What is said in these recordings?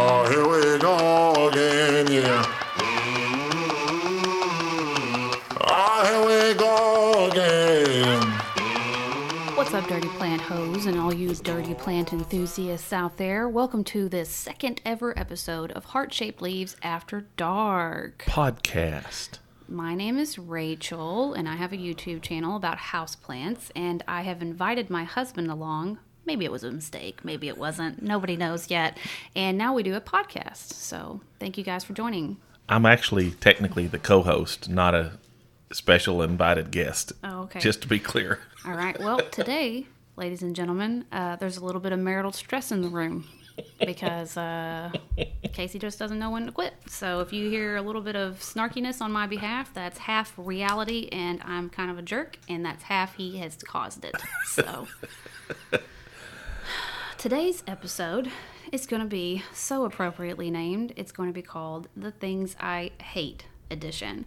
Oh, here we go again, yeah. Oh, here we go again. What's up, Dirty Plant Hoes, and all you dirty plant enthusiasts out there? Welcome to this second ever episode of Heart Shaped Leaves After Dark. podcast. My name is Rachel, and I have a YouTube channel about houseplants, and I have invited my husband along. Maybe it was a mistake, maybe it wasn't. Nobody knows yet. And now we do a podcast. So thank you guys for joining. I'm actually technically the co-host, not a special invited guest. Oh, okay. Just to be clear. All right. Well, today, ladies and gentlemen, uh, there's a little bit of marital stress in the room because uh, Casey just doesn't know when to quit. So if you hear a little bit of snarkiness on my behalf, that's half reality, and I'm kind of a jerk, and that's half he has caused it. So today's episode is going to be so appropriately named. It's going to be called "The Things I Hate" edition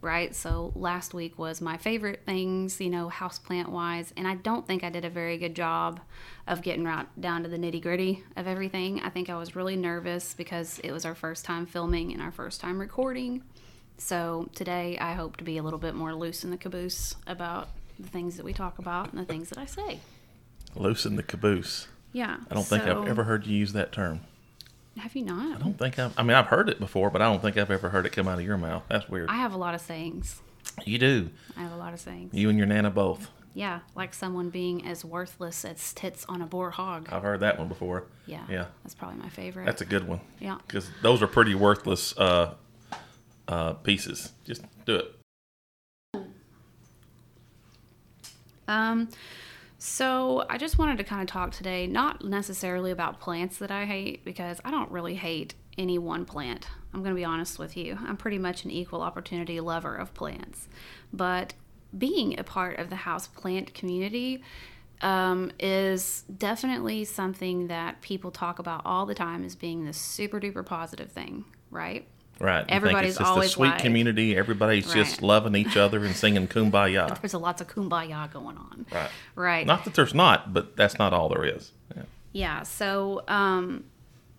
right? So last week was my favorite things, you know, houseplant wise, and I don't think I did a very good job of getting right down to the nitty gritty of everything. I think I was really nervous because it was our first time filming and our first time recording. So today I hope to be a little bit more loose in the caboose about the things that we talk about and the things that I say. Loosen the caboose. Yeah. I don't think so- I've ever heard you use that term. Have you not? I don't think I've. I mean, I've heard it before, but I don't think I've ever heard it come out of your mouth. That's weird. I have a lot of sayings. you do. I have a lot of sayings. You and your nana both. Yeah, like someone being as worthless as tits on a boar hog. I've heard that one before. Yeah. Yeah. That's probably my favorite. That's a good one. Yeah. Because those are pretty worthless uh, uh, pieces. Just do it. Um, so I just wanted to kind of talk today, not necessarily about plants that I hate, because I don't really hate any one plant. I'm going to be honest with you. I'm pretty much an equal opportunity lover of plants. But being a part of the house plant community um, is definitely something that people talk about all the time as being this super duper positive thing, right? Right. You think Everybody's it's just always a sweet like- community. Everybody's just loving each other and singing kumbaya. There's a lots of kumbaya going on. Right. Right. Not that there's not, but that's not all there is. Yeah. Yeah, so um,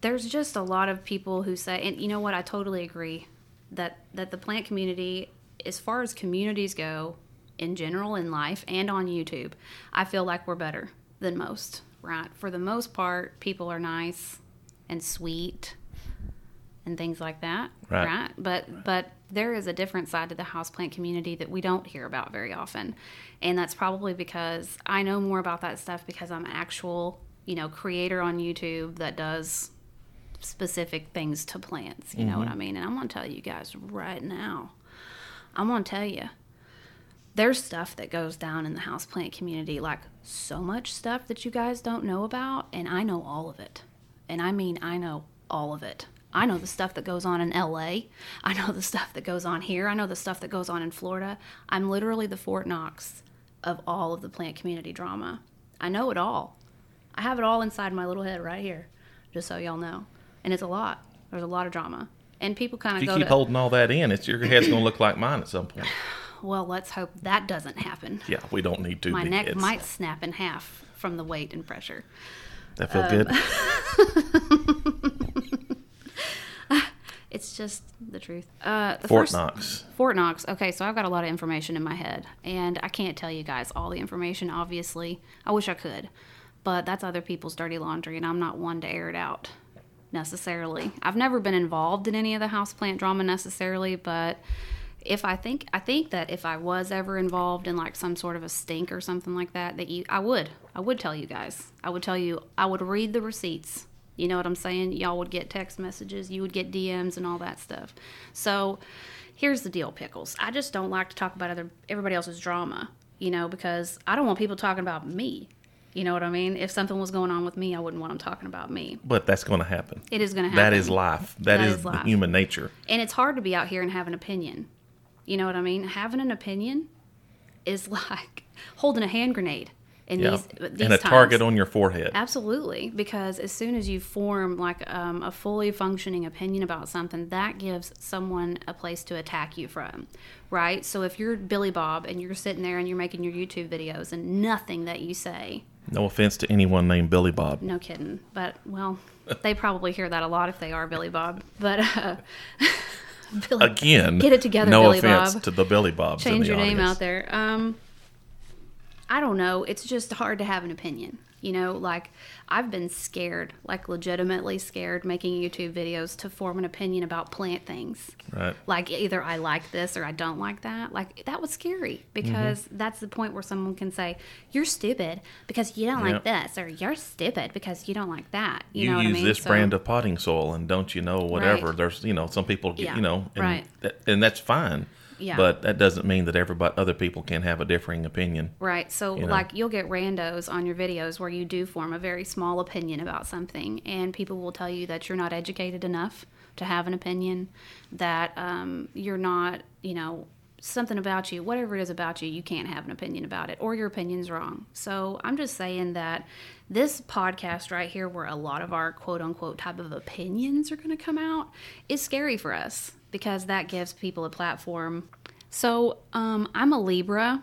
there's just a lot of people who say, and you know what? I totally agree that that the plant community, as far as communities go, in general in life and on YouTube, I feel like we're better than most. Right? For the most part, people are nice and sweet and things like that. Right. But but there is a different side to the houseplant community that we don't hear about very often. And that's probably because I know more about that stuff because I'm an actual, you know, creator on YouTube that does specific things to plants. You know what mm-hmm. I mean? And I'm gonna tell you guys right now. I'm gonna tell you. There's stuff that goes down in the houseplant community, like so much stuff that you guys don't know about, and I know all of it. And I mean, I know all of it. I know the stuff that goes on in LA. I know the stuff that goes on here. I know the stuff that goes on in Florida. I'm literally the Fort Knox of all of the plant community drama. I know it all. I have it all inside my little head right here, just so y'all know. And it's a lot. There's a lot of drama. And people kind If of you keep to, holding all that in, it's your head's going to look like mine at some point. well, let's hope that doesn't happen. Yeah, we don't need two My neck heads. might snap in half from the weight and pressure. That feel Um, good? It's just the truth. Uh, the Fort first- Knox. Fort Knox. Okay, so I've got a lot of information in my head, and I can't tell you guys all the information. Obviously, I wish I could, but that's other people's dirty laundry, and I'm not one to air it out necessarily. I've never been involved in any of the houseplant drama necessarily, but if I think I think that if I was ever involved in like some sort of a stink or something like that, that you I would I would tell you guys. I would tell you I would read the receipts. You know what I'm saying? Y'all would get text messages, you would get DMs and all that stuff. So here's the deal, pickles. I just don't like to talk about other everybody else's drama, you know, because I don't want people talking about me. You know what I mean? If something was going on with me, I wouldn't want them talking about me. But that's going to happen. It is going to happen. That is life. That that is, is life. human nature. And it's hard to be out here and have an opinion. You know what I mean? Having an opinion is like holding a hand grenade in Yeah. these, these and a times. target on your forehead. Absolutely, because as soon as you form like um, a fully functioning opinion about something, that gives someone a place to attack you from, right? So if you're Billy Bob and you're sitting there and you're making your YouTube videos and nothing that you say No offense to anyone named Billy Bob. No kidding. But well, they probably hear that a lot if they are Billy Bob. But uh, Billy, Again, Get it together, No Billy offense Bob. to the Billy Bobs. in change your name out there. Um, I don't know. It's just hard to have an opinion. You know, like I've been scared, like legitimately scared, making YouTube videos to form an opinion about plant things. Right. Like either I like this or I don't like that. Like that was scary because Mm-hmm. that's the point where someone can say you're stupid because you don't like this, or you're stupid because you don't like that. You, You, know what use I mean? this So- brand of potting soil, and don't you know whatever? Right. There's you know some people get Yeah, you know and right. that, and that's fine. Yeah. But that doesn't mean that everybody other people can have a differing opinion. Right. So, you know? like, you'll get randos on your videos where you do form a very small opinion about something, and people will tell you that you're not educated enough to have an opinion, that um, you're not, you know, something about you, whatever it is about you, you can't have an opinion about it, or your opinion's wrong. So, I'm just saying that this podcast right here, where a lot of our quote unquote type of opinions are going to come out, is scary for us because that gives people a platform. So, um, I'm a Libra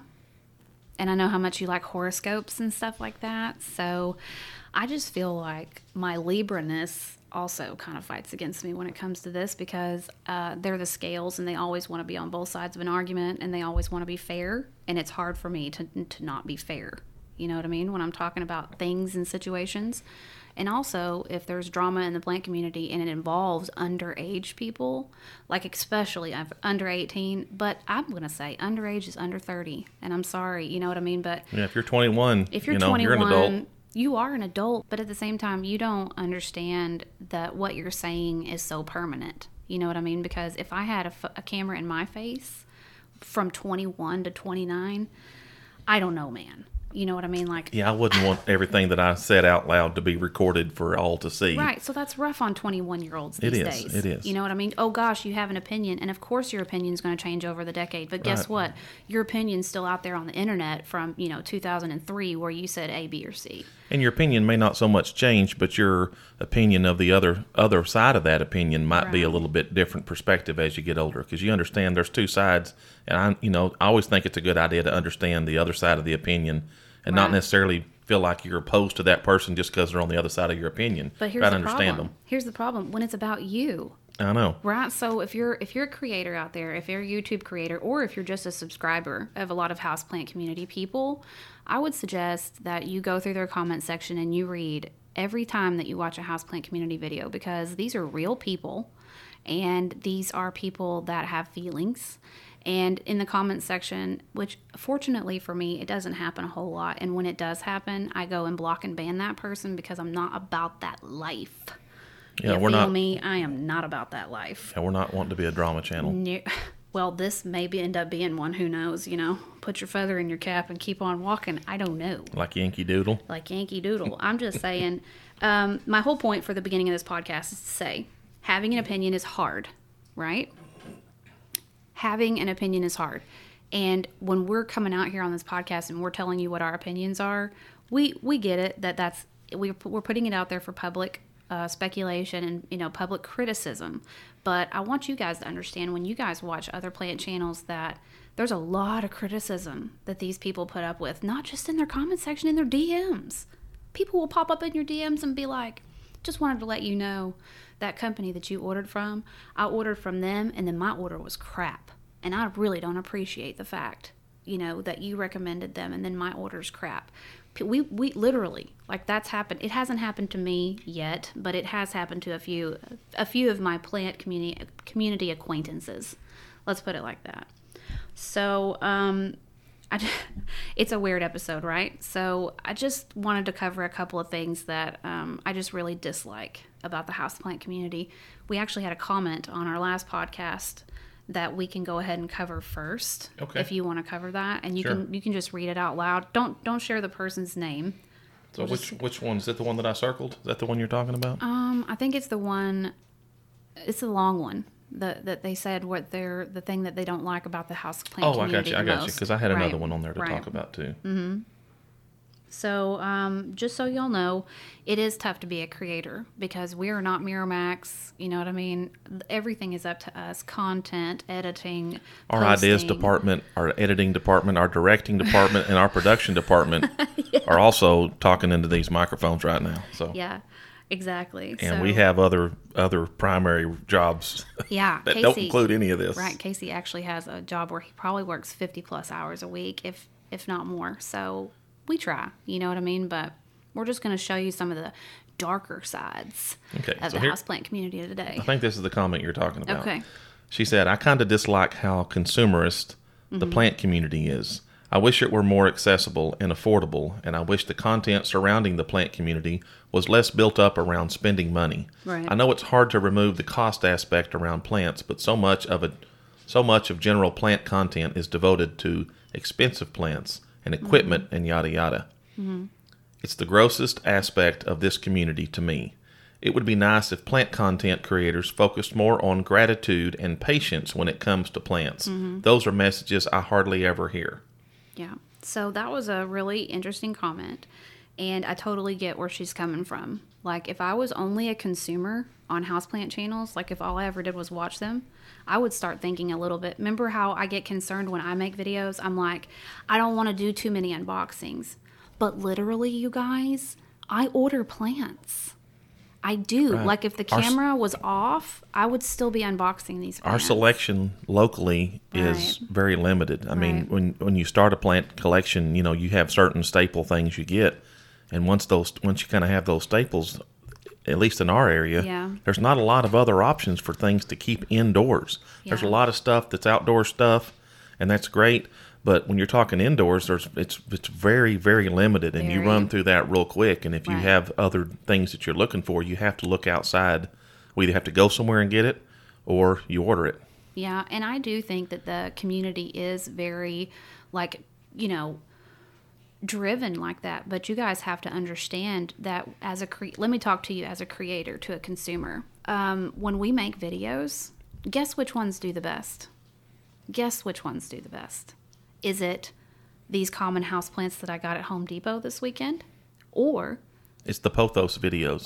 and I know how much you like horoscopes and stuff like that. So I just feel like my Libra-ness also kind of fights against me when it comes to this because uh, they're the scales and they always want to be on both sides of an argument and they always want to be fair. And it's hard for me to, to not be fair. You know what I mean? When I'm talking about things and situations. And also, if there's drama in the plant community and it involves underage people, like especially under 18, but I'm going to say underage is under 30. And I'm sorry, you know what I mean? But Yeah, if you're 21, if you're you know, 21, you're an adult. you are an adult, but at the same time, you don't understand that what you're saying is so permanent. You know what I mean? Because if I had a, f- a camera in my face from 21 to 29, I don't know, man. You know what I mean? Like, Yeah, I wouldn't want everything that I said out loud to be recorded for all to see. Right, so that's rough on 21 year olds It these is, days. it is. You know what I mean? Oh gosh, you have an opinion, and of course your opinion is going to change over the decade. But guess Right. what? Your opinion's still out there on the internet from you know 2003, where you said A, B, or C. And your opinion may not so much change, but your opinion of the other other side of that opinion might be a little bit different perspective as you get older because you understand there's two sides. And I, you know, I always think it's a good idea to understand the other side of the opinion and not necessarily feel like you're opposed to that person just because they're on the other side of your opinion. But here's Try to the understand problem. Here's the problem when it's about you. I know. Right. So if you're if you're a creator out there, if you're a YouTube creator, or if you're just a subscriber of a lot of houseplant community people, I would suggest that you go through their comment section and you read every time that you watch a houseplant community video because these are real people and these are people that have feelings. And in the comments section, which fortunately for me, it doesn't happen a whole lot. And when it does happen, I go and block and ban that person because I'm not about that life. Yeah, you we're not. me? I am not about that life. Yeah, we're not wanting to be a drama channel. Ne- Well, this maybe end up being one. Who knows? You know, put your feather in your cap and keep on walking. I don't know. Like Yankee Doodle. Like Yankee Doodle. I'm just saying. Um, my whole point for the beginning of this podcast is to say having an opinion is hard, right? Having an opinion is hard. And when we're coming out here on this podcast and we're telling you what our opinions are, we we get it that that's we we're putting it out there for public uh, speculation and you know public criticism. But I want you guys to understand when you guys watch other plant channels that there's a lot of criticism that these people put up with, not just in their comment section, in their DMs. People will pop up in your DMs and be like, just wanted to let you know that company that you ordered from, I ordered from them and then my order was crap. And I really don't appreciate the fact, you know, that you recommended them and then my order's crap. We, we literally like that's happened. It hasn't happened to me yet, but it has happened to a few a few of my plant community community acquaintances. Let's put it like that. So, um, I, it's a weird episode, right? So I just wanted to cover a couple of things that um, I just really dislike about the houseplant community. We actually had a comment on our last podcast that we can go ahead and cover first, Okay. if you want to cover that, and you Sure. can you can just read it out loud. Don't don't share the person's name. So which which one is it? The one that I circled? Is that the one you're talking about? Um, I think it's the one. It's the long one. The, that they said what they're the thing that they don't like about the houseplant oh, I got you. I got you. Because I had another Right, one on there to right. talk about too. So, um, just so y'all know, it is tough to be a creator because we are not Miramax. You know what I mean? Everything is up to us content, editing, Our ideas department, our editing department, our directing department, and our production department are also talking into these microphones right now. So, Yeah, exactly. and so, we have other other primary jobs yeah, that Casey, don't include any of this. Right, Casey actually has a job where he probably works 50 plus hours a week, if if not more. So we try, you know what I mean? But we're just going to show you some of the darker sides Okay, of so the here- houseplant community today. I think this is the comment you're talking about. Okay. She said, I kind of dislike how consumerist the Mm-hmm. plant community is. I wish it were more accessible and affordable, and I wish the content surrounding the plant community was less built up around spending money. Right. I know it's hard to remove the cost aspect around plants, but so much of it so much of general plant content is devoted to expensive plants and equipment and yada yada. Mm-hmm. It's the grossest aspect of this community to me. It would be nice if plant content creators focused more on gratitude and patience when it comes to plants. Mm-hmm. Those are messages I hardly ever hear. Yeah. So that was a really interesting comment. And I totally get where she's coming from. Like, if I was only a consumer on houseplant channels, like if all I ever did was watch them, I would start thinking a little bit. Remember how I get concerned when I make videos? I'm like, I don't want to do too many unboxings. But literally, you guys, I order plants. I do. Right. Like, if the Our camera was off, I would still be unboxing these Our selection locally is Right. very limited. I mean, when when you start a plant collection, you know, you have certain staple things you get. And once those once you kind of have those staples, at least in our area, Yeah. there's not a lot of other options for things to keep indoors. There's a lot of stuff that's outdoor stuff, and that's great. But when you're talking indoors, there's it's it's very very limited, and you run through that real quick. And if you have other things that you're looking for, you have to look outside. We either have to go somewhere and get it, or you order it. Yeah, and I do think that the community is very, like, you know, driven like that. But you guys have to understand that as a cre- let me talk to you as a creator to a consumer. Um, when we make videos, guess which ones do the best? Guess which ones do the best? Is it these common houseplants that I got at Home Depot this weekend, or It's the Pothos videos.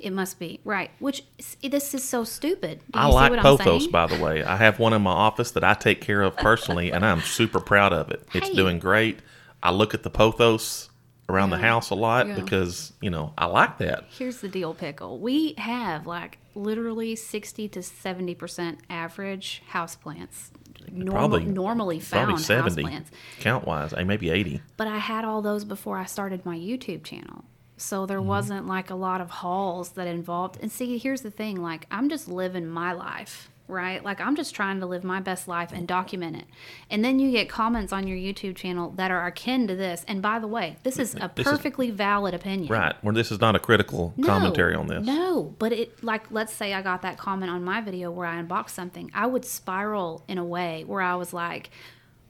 it must be right? Which this is so stupid. I like Pothos, by the way. I have one in my office that I take care of personally, and I'm super proud of it. It's Hey. doing great. I look at the Pothos around the house a lot Yeah. because, you know, I like that. Here's the deal, pickle. We have like literally sixty to seventy percent average houseplants. Normal, Probably normally found Probably 70 houseplants. count wise, eh, maybe 80. But I had all those before I started my YouTube channel. So there Mm-hmm. wasn't like a lot of hauls that involved. And see, here's the thing like, I'm just living my life, right? Like, I'm just trying to live my best life and document it. And then you get comments on your YouTube channel that are akin to this. And by the way, this is a This is- perfectly valid opinion. Right. Where this is not a critical commentary on this. No, but it like let's say I got that comment on my video where I unboxed something, I would spiral in a way where I was like,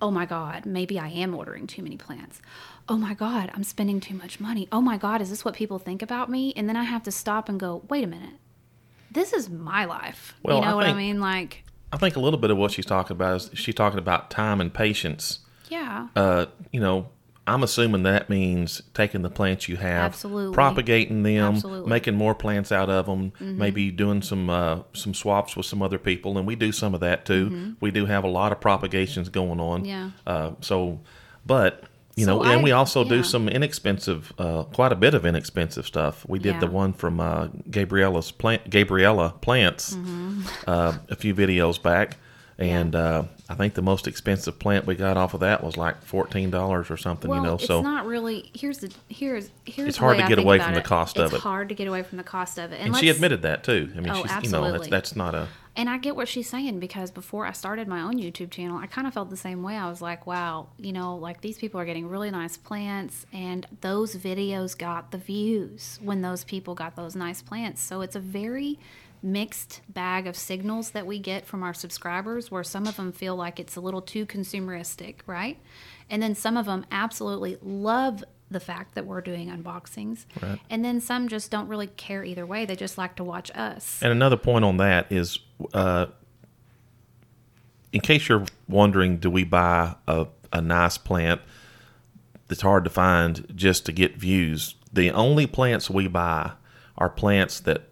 "Oh my god, maybe I am ordering too many plants. Oh my god, I'm spending too much money. Oh my god, is this what people think about me?" And then I have to stop and go, "Wait a minute. This is my life." Well, you know I what think- I mean? Like, I think a little bit of what she's talking about is she's talking about time and patience. yeah. Uh, you know, I'm assuming that means taking the plants you have, Absolutely. propagating them, Absolutely. Mm-hmm. making more plants out of them, maybe doing some uh, some swaps with some other people, and we do some of that too. We do have a lot of propagations going on. Mm-hmm. Yeah. Uh, so, but you So know, and we also do some inexpensive, uh, quite a bit of inexpensive stuff. We did the one from uh, Gabriella's plant, Gabriella Plants, Mm-hmm. uh, a few videos back. And uh, I think the most expensive plant we got off of that was like fourteen dollars or something. Well, you know, it's so not really. Here's the here's here's. It's the hard to get away from the it. cost of it. It's hard to get away from the cost of it. and she admitted that too. I mean, Oh, she's you know that's that's not a And I get what she's saying because before I started my own YouTube channel, I kind of felt the same way. I was like, wow, you know, like these people are getting really nice plants, and those videos got the views when those people got those nice plants. So it's a very mixed bag of signals that we get from our subscribers where some of them feel like it's a little too consumeristic, right? And then some of them absolutely love the fact that we're doing unboxings. Right. And then some just don't really care either way. They just like to watch us. And another point on that is, uh, in case you're wondering, do we buy a, a nice plant? that's hard to find just to get views. The only plants we buy are plants that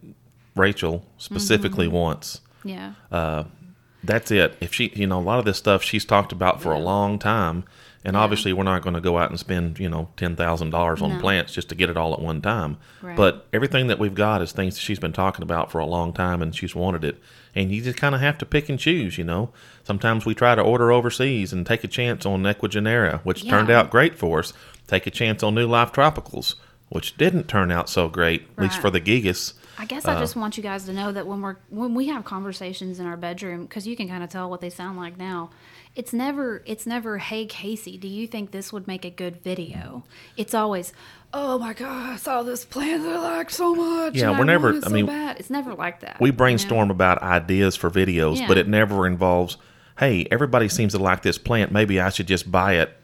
Rachel specifically Mm-hmm. wants. Yeah. That's it. If she, you know, a lot of this stuff she's talked about for a long time, and obviously we're not going to go out and spend, you know, ten thousand dollars on No. plants just to get it all at one time. Right. But everything that we've got is things that she's been talking about for a long time, and she's wanted it. And you just kind of have to pick and choose, you know. Sometimes we try to order overseas and take a chance on Ecuagenera, which turned out great for us. Take a chance on New Life Tropicals, which didn't turn out so great, at least for the Gigas. I guess Uh, I just want you guys to know that when we're when we have conversations in our bedroom, because you can kind of tell what they sound like now. It's never it's never hey Casey, do you think this would make a good video? It's always oh my god, I saw this plant that I like so much. Yeah, we're never- I so mean, bad. it's never like that. we you know? brainstorm about ideas for videos, Yeah. but it never involves, hey, everybody seems to like this plant. Maybe I should just buy it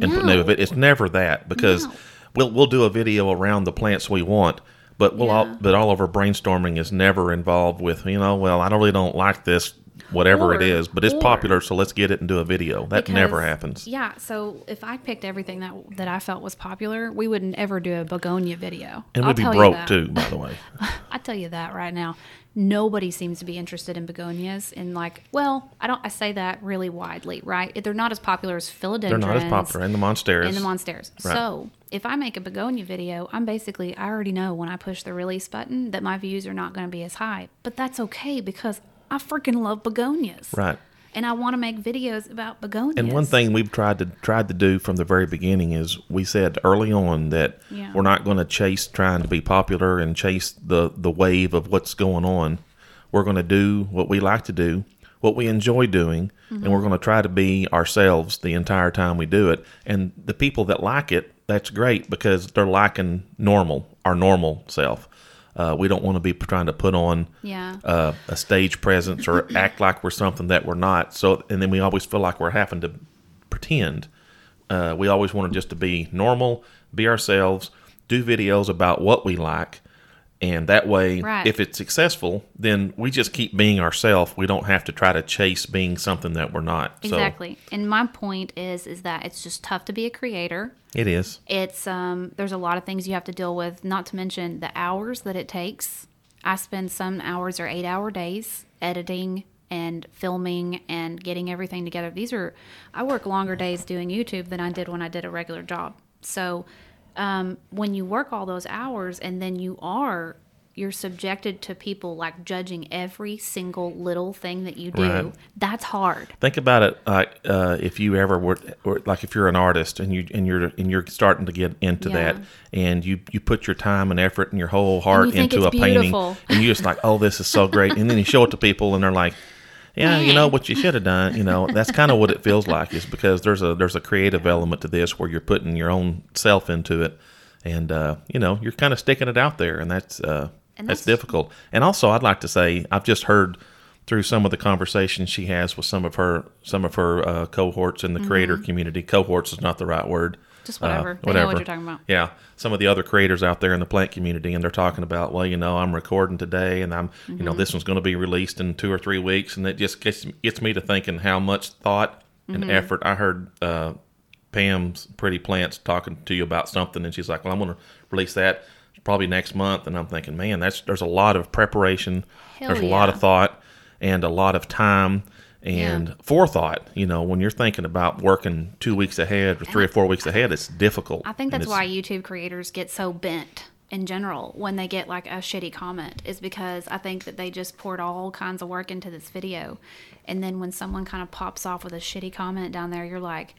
and put new of it. It's never that because No. we'll we'll do a video around the plants we want, but we'll all but all of our brainstorming is never involved with you know, well, I really don't like this whatever it Or- is, but it's or- popular, so let's get it and do a video. That never happens. Yeah, so if I picked everything that that I felt was popular, we wouldn't ever do a begonia video. And I'll we'd be broke too, by the way. I tell you that right now. Nobody seems to be interested in begonias. And like, well, I don't. I say that really widely, right? They're not as popular as philodendrons. They're not as popular. And the monsteras. And the monsters. Right. So if I make a begonia video, I'm basically I already know when I push the release button that my views are not going to be as high. But that's okay because I freaking love begonias. Right. And I want to make videos about begonias. And one thing we've tried to tried to do from the very beginning is we said early on that Yeah. we're not going to chase trying to be popular and chase the the wave of what's going on. We're going to do what we like to do, what we enjoy doing, and we're going to try to be ourselves the entire time we do it. And the people that like it, that's great because they're liking normal, our normal self. Uh, we don't want to be trying to put on Yeah. uh, a stage presence or act like we're something that we're not. So, and then we always feel like we're having to pretend. Uh, we always want to just to be normal, be ourselves, do videos about what we like, and that way, Right. if it's successful, then we just keep being ourselves. We don't have to try to chase being something that we're not. Exactly. And my point is is that it's just tough to be a creator. It is. It's um there's a lot of things you have to deal with, not to mention the hours that it takes. I spend some hours or 8-hour days editing and filming and getting everything together. These are I work longer days doing YouTube than I did when I did a regular job. So um, when you work all those hours and then you are you're subjected to people like judging every single little thing that you do. Right. That's hard. Think about it like uh, if you ever were, like if you're an artist and you and you're and you're starting to get into Yeah. that and you you put your time and effort and your whole heart you into a it's painting and you're just like oh this is so great and then you show it to people and they're like yeah you know what you should have done you know that's kind of what it feels like is because there's a there's a creative element to this where you're putting your own self into it and uh, you know you're kind of sticking it out there and that's uh, And that's that's- difficult and also I'd like to say I've just heard through some of the conversations she has with some of her some of her uh, cohorts in the creator community. Cohorts is not the right word. Mm-hmm. Just Uh, whatever. They know what you're talking about. Yeah, some of the other creators out there in the plant community, and they're talking about, well, you know, I'm recording today, and I'm, you Mm-hmm. know, this one's going to be released in two or three weeks, and it just gets gets me to thinking how much thought and Mm-hmm. effort. I heard uh, Pam's Pretty Plants talking to you about something, and she's like, well, I'm going to release that probably next month, and I'm thinking, man, that's there's a lot of preparation, Hell there's a lot of thought, and a lot of time. And Yeah. forethought, you know, when you're thinking about working two weeks ahead or three or four weeks ahead, it's difficult. I think that's why YouTube creators get so bent in general when they get like a shitty comment is because I think that they just poured all kinds of work into this video. And then when someone kind of pops off with a shitty comment down there, you're like,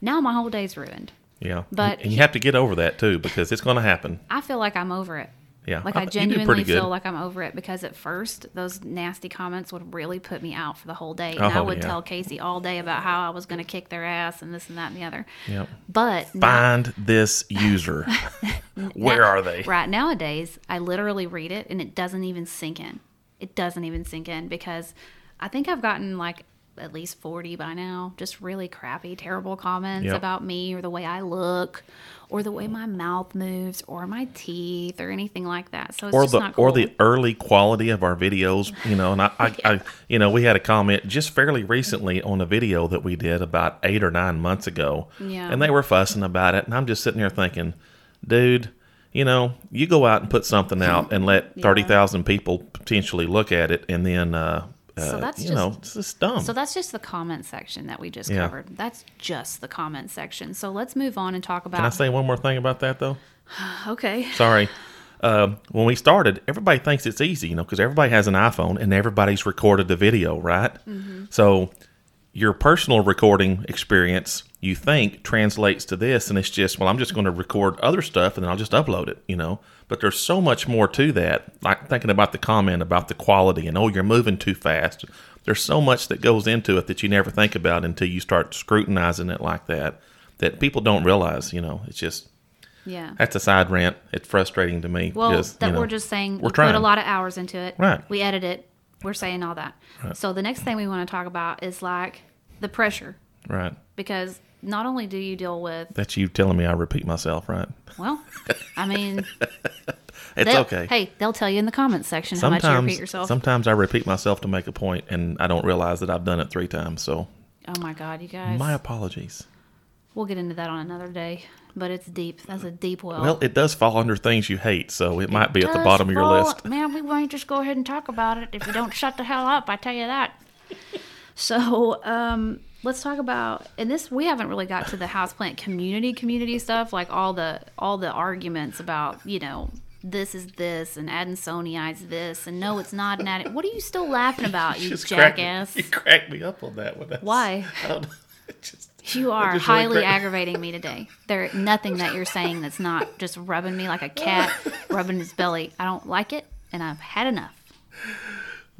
now my whole day's ruined. Yeah, But and, and you have to get over that too because it's going to happen. I feel like I'm over it. Yeah, Like I- I genuinely feel like I'm over it because at first those nasty comments would really put me out for the whole day. And I Oh, would yeah. tell Casey all day about how I was going to kick their ass and this and that and the other. Yep. But now- Find this user. Where Now- are they? Right nowadays, I literally read it and it doesn't even sink in. It doesn't even sink in because I think I've gotten like at least 40 by now. Just really crappy, terrible comments Yep. about me or the way I look or the way my mouth moves or my teeth or anything like that. So it's or just the not cool. or the early quality of our videos, you know. And I, I, I, you know, we had a comment just fairly recently on a video that we did about eight or nine months ago, Yeah. and they were fussing about it, and I'm just sitting here thinking, dude, you know, you go out and put something out and let Yeah. thirty thousand people potentially look at it, and then, uh, So uh, that's you just- know, it's just dumb. So that's just the comment section that we just Yeah. covered. That's just the comment section. So let's move on and talk about. Can I say one more thing about that though? okay. Sorry. Um, when we started, everybody thinks it's easy, you know, because everybody has an iPhone and everybody's recorded the video, right? So your personal recording experience, you think, translates to this, and it's just, well, I'm just going to record other stuff and then I'll just upload it, you know. But there's so much more to that. Like thinking about the comment about the quality and, oh, you're moving too fast. There's so much that goes into it that you never think about until you start scrutinizing it like that, that people don't realize, you know. It's just, Yeah. that's a side rant. It's frustrating to me. Well, because, that you know, we're just saying we're we put a lot of hours into it. Right. We edit it. We're saying all that. Right. So the next thing we want to talk about is like the pressure right. because not only do you deal with That's you telling me I repeat myself, right? well, I mean, It's okay. Hey, they'll tell you in the comments section how much you sometimes, repeat yourself. sometimes I repeat myself to make a point, and I don't realize that I've done it three times. So oh my God, you guys. my apologies. we'll get into that on another day, but it's deep. That's a deep well. Well, it does fall under things you hate, so it might be at the bottom of your list. Man, we might just go ahead and talk about it if you don't shut the hell up. I tell you that. So, um, let's talk about and this we haven't really got to the houseplant community community stuff like all the all the arguments about you know this is this and Adansonii's this and no it's not an Ad- what are you still laughing about you Just crack me- jackass you cracked me up on that one. That's- Why? I don't know. Just, you are just really highly aggravating me today there nothing that you're saying that's not just rubbing me like a cat rubbing his belly I don't like it and I've had enough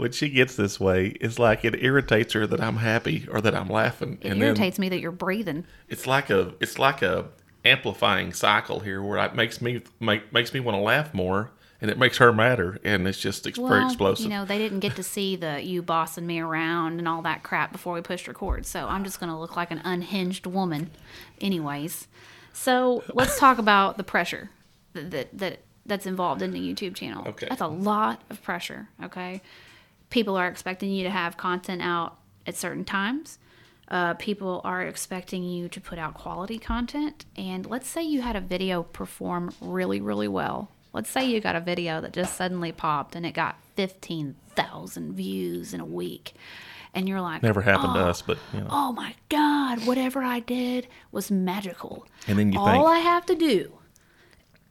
when she gets this way, it's like it irritates her that I'm happy or that I'm laughing, it and irritates me that you're breathing it's like a it's like a amplifying cycle here where it makes me make, makes me want to laugh more and it makes her madder and it's just ex- very explosive You know, they didn't get to see the you bossing me around and all that crap before we pushed record. So I'm just going to look like an unhinged woman, anyways. So let's talk about the pressure that, that that that's involved in the YouTube channel. Okay. that's a lot of pressure. Okay, people are expecting you to have content out at certain times. Uh, people are expecting you to put out quality content. And let's say you had a video perform really, really well. Let's say you got a video that just suddenly popped and it got 15,000 views in a week. And you're like, never happened to "Oh, us but you know Oh my God, whatever I did was magical. And then you All think- I have to do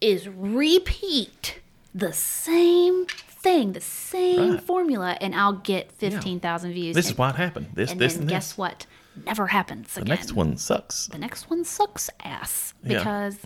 is repeat the same thing, the same Right. formula, and I'll get 15,000 views. this and, is what happened this and this then and guess this what? Never happens the again. next one sucks The next one sucks ass Yeah. because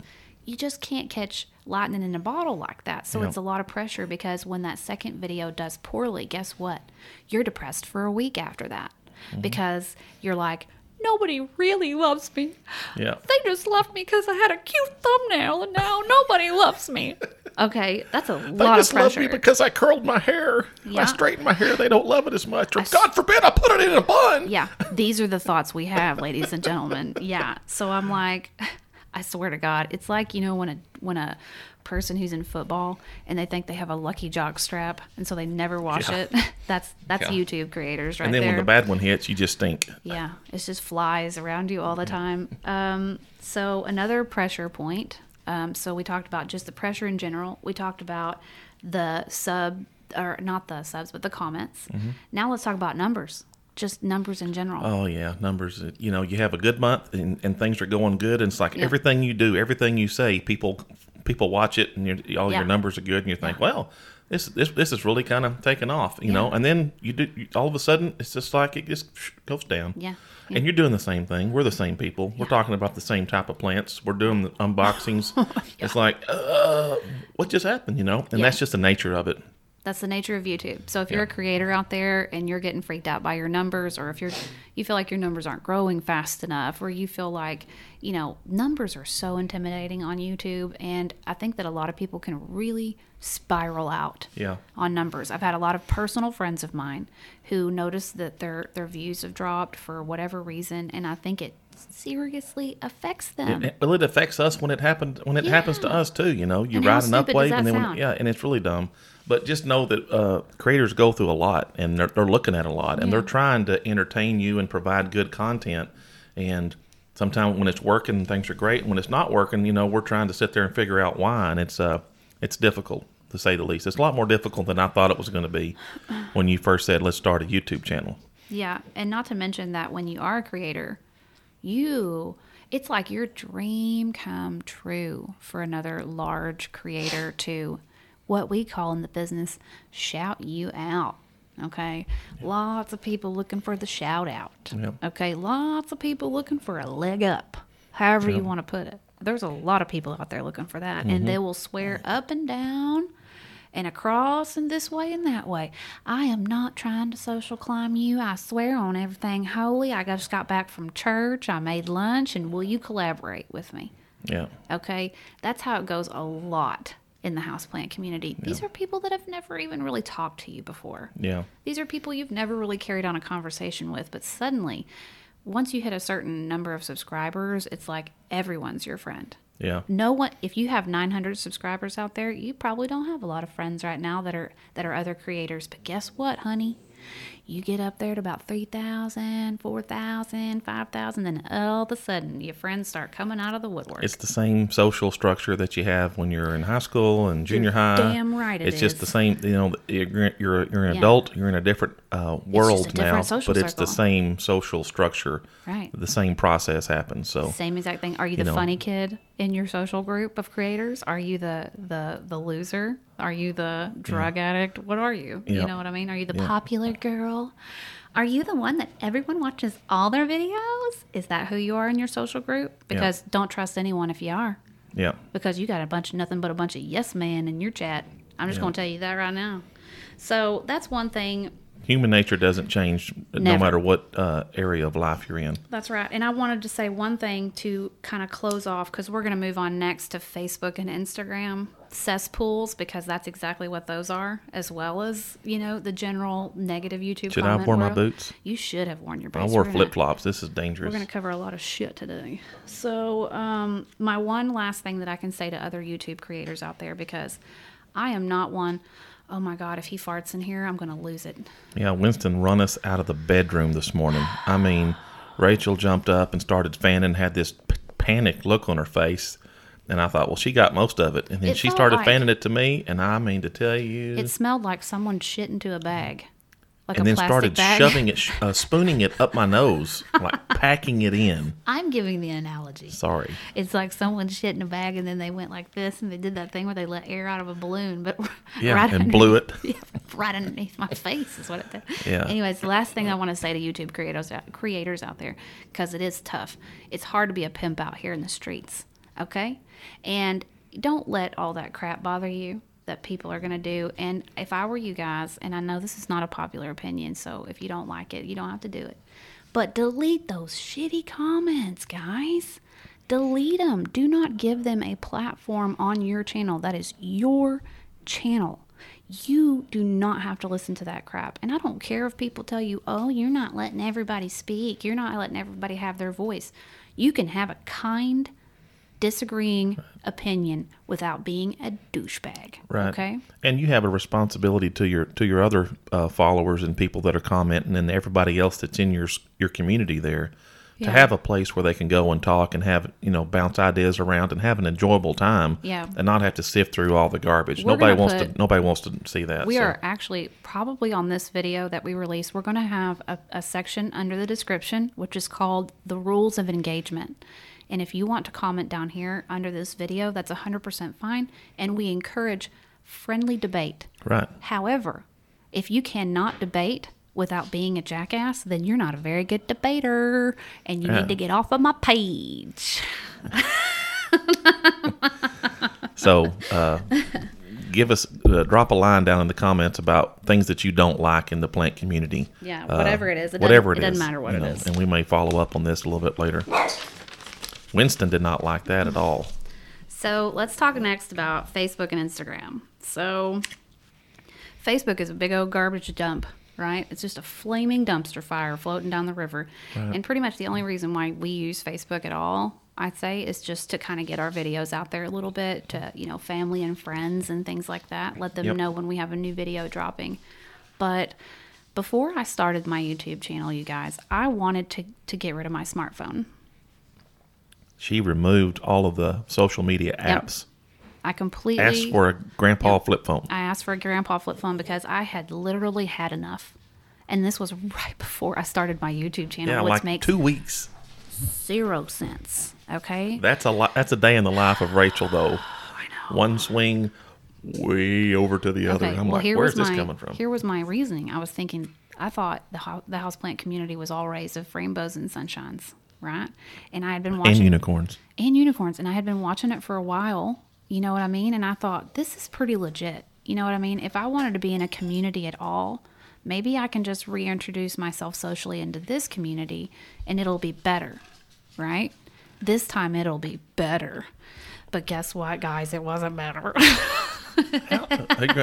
you just can't catch lightning in a bottle like that. So Yeah. it's a lot of pressure because when that second video does poorly, guess what? You're depressed for a week after that Mm-hmm. because you're like, nobody really loves me. yeah They just left me because I had a cute thumbnail and now nobody loves me. Okay, that's a They lot of pressure. They just love me because I curled my hair. Yeah. I straightened my hair. They don't love it as much. Or God forbid I put it in a bun. yeah, these are the thoughts we have, ladies and gentlemen. Yeah. So I'm like, I swear to God, it's like you know when a when a person who's in football and they think they have a lucky jock strap and so they never wash Yeah. it. That's that's Yeah. YouTube creators right and then there. when the bad one hits, you just stink. yeah, it's just flies around you all the time. Um, so another pressure point. Um, so we talked about just the pressure in general. We talked about the sub or not the subs, but the comments. Now let's talk about numbers. Just numbers in general. Oh yeah, numbers. uh, You know, you have a good month and, and things are going good, and it's like everything you do, everything you say, people people watch it, and all Yeah. your numbers are good, and you think, well, this this this is really kind of taking off, you know. And then you do you, all of a sudden, it's just like it just goes down. Yeah. And you're doing the same thing. We're the same people. We're talking about the same type of plants. We're doing the unboxings. It's like, uh, what just happened, you know? And Yeah. that's just the nature of it. That's the nature of YouTube. So if you're Yeah. a creator out there and you're getting freaked out by your numbers, or if you're you feel like your numbers aren't growing fast enough, or you feel like you know numbers are so intimidating on YouTube, and I think that a lot of people can really spiral out Yeah. on numbers. I've had a lot of personal friends of mine who noticed that their their views have dropped for whatever reason, and I think it seriously affects them. It- well, it affects us when it happened when it happens to us too. You know, you And ride an upwave, and then when, yeah, and it's really dumb. But just know that uh, creators go through a lot, and they're, they're looking at a lot, and they're trying to entertain you and provide good content. And sometimes when it's working, things are great. And when it's not working, you know, we're trying to sit there and figure out why, and it's uh, it's difficult to say the least. It's a lot more difficult than I thought it was going to be when you first said, "Let's start a YouTube channel." Yeah, and not to mention that when you are a creator, you it's like your dream come true for another large creator to what we call in the business shout you out. Okay, lots of people looking for the shout out. Yep. Okay, lots of people looking for a leg up, however you want to put it. There's a lot of people out there looking for that, and they mm-hmm. will swear up and down and across and this way and that way. I am not trying to social climb you. I swear on everything holy. I just got back from church. I made lunch, and will you collaborate with me? Yeah, Okay, that's how it goes a lot in the houseplant community. These are people that have never even really talked to you before. yeah, These are people you've never really carried on a conversation with, but suddenly, once you hit a certain number of subscribers, it's like everyone's your friend. yeah. No one if you have 900 subscribers out there, you probably don't have a lot of friends right now that are that are other creators, but guess what, honey? You get up there to about 3,000, 4,000, 5,000, then all of a sudden your friends start coming out of the woodwork. It's the same social structure that you have when you're in high school and junior high. damn right it it's just the same. You know, you're you're, you're an Yeah. adult. You're in a different uh, world different now, social but it's the same social structure. Right. The same process happens. So Same exact thing. Are you the know. funny kid in your social group of creators? Are you the the the loser? Are you the drug addict? What are you? Yeah. You know what I mean? Are you the popular girl? Are you the one that everyone watches all their videos? Is that who you are in your social group? Because don't trust anyone if you are. yeah, Because you got a bunch of nothing but a bunch of yes men in your chat. I'm just Yeah. going to tell you that right now. So that's one thing human nature doesn't change no matter what uh, area of life you're in. That's right. And I wanted to say one thing to kind of close off because we're going to move on next to Facebook and Instagram cesspools because that's exactly what those are, as well as, you know, the general negative YouTube Should I comment wear my boots? You should have worn your boots. I wore flip flops. This is dangerous. We're going to cover a lot of shit today. So, um, my one last thing that I can say to other YouTube creators out there because I am not one, oh my God, if he farts in here, I'm going to lose it. Yeah, Winston run us out of the bedroom this morning. I mean, Rachel jumped up and started fanning, had this p- panicked look on her face. And I thought, well, she got most of it. And then It she started like- fanning it to me. And I mean to tell you. It smelled like someone shit into a bag. Like and then started bag. shoving it, uh, spooning it up my nose, like packing it in. I'm giving the analogy. Sorry. It's like someone shit in a bag and then they went like this and they did that thing where they let air out of a balloon, but Yeah, right and blew it. Yeah, right underneath my face is what it did. Yeah. Anyways, the last thing I want to say to YouTube creators out, creators out there, because it is tough. It's hard to be a pimp out here in the streets. Okay, and don't let all that crap bother you that people are going to do. And if I were you guys, and I know this is not a popular opinion, so if you don't like it, you don't have to do it. But delete those shitty comments, guys. Delete them. Do not give them a platform on your channel. That is your channel. You do not have to listen to that crap. And I don't care if people tell you, oh, you're not letting everybody speak, you're not letting everybody have their voice. You can have a kind, disagreeing opinion without being a douchebag. Right. Okay? And you have a responsibility to your to your other uh, followers and people that are commenting and everybody else that's in your your community there Yeah. to have a place where they can go and talk and have you know bounce ideas around and have an enjoyable time. Yeah. And not have to sift through all the garbage. We're nobody wants put- to nobody wants to see that. We so. are actually probably on this video that we release, we're going to have a, a section under the description, which is called the rules of engagement. And if you want to comment down here under this video, that's 100% fine. And we encourage friendly debate. right. However, if you cannot debate without being a jackass, then you're not a very good debater and you Yeah. need to get off of my page. So uh, give us uh, drop a line down in the comments about things that you don't like in the plant community. Yeah, Uh, whatever it is. It whatever doesn't- it is, doesn't matter what it know, is. and we may follow up on this a little bit later. Winston did not like that at all. So let's talk next about Facebook and Instagram. So Facebook is a big old garbage dump, right? It's just a flaming dumpster fire floating down the river. And pretty much the only reason why we use Facebook at all, I'd say, is just to kind of get our videos out there a little bit to, you know, family and friends and things like that. Let them Yep. know when we have a new video dropping. But before I started my YouTube channel, you guys, I wanted to, to get rid of my smartphone. She removed all of the social media Yep. apps. I completely Asked for a grandpa flip phone. I asked for a grandpa flip phone because I had literally had enough. And this was right before I started my YouTube channel, Yeah, which like makes two weeks. zero sense. Okay? That's a lot. That's a day in the life of Rachel, though. I know. One swing, way over to the other. Okay, I'm well, like, here where's this my, coming from? Here was my reasoning. I was thinking, I thought the, ho- the houseplant community was all raised of rainbows and sunshines, right? And I had been watching and unicorns. and unicorns and i had been watching it for a while you know what i mean and i thought this is pretty legit you know what i mean if i wanted to be in a community at all maybe i can just reintroduce myself socially into this community and it'll be better right this time it'll be better but guess what guys it wasn't better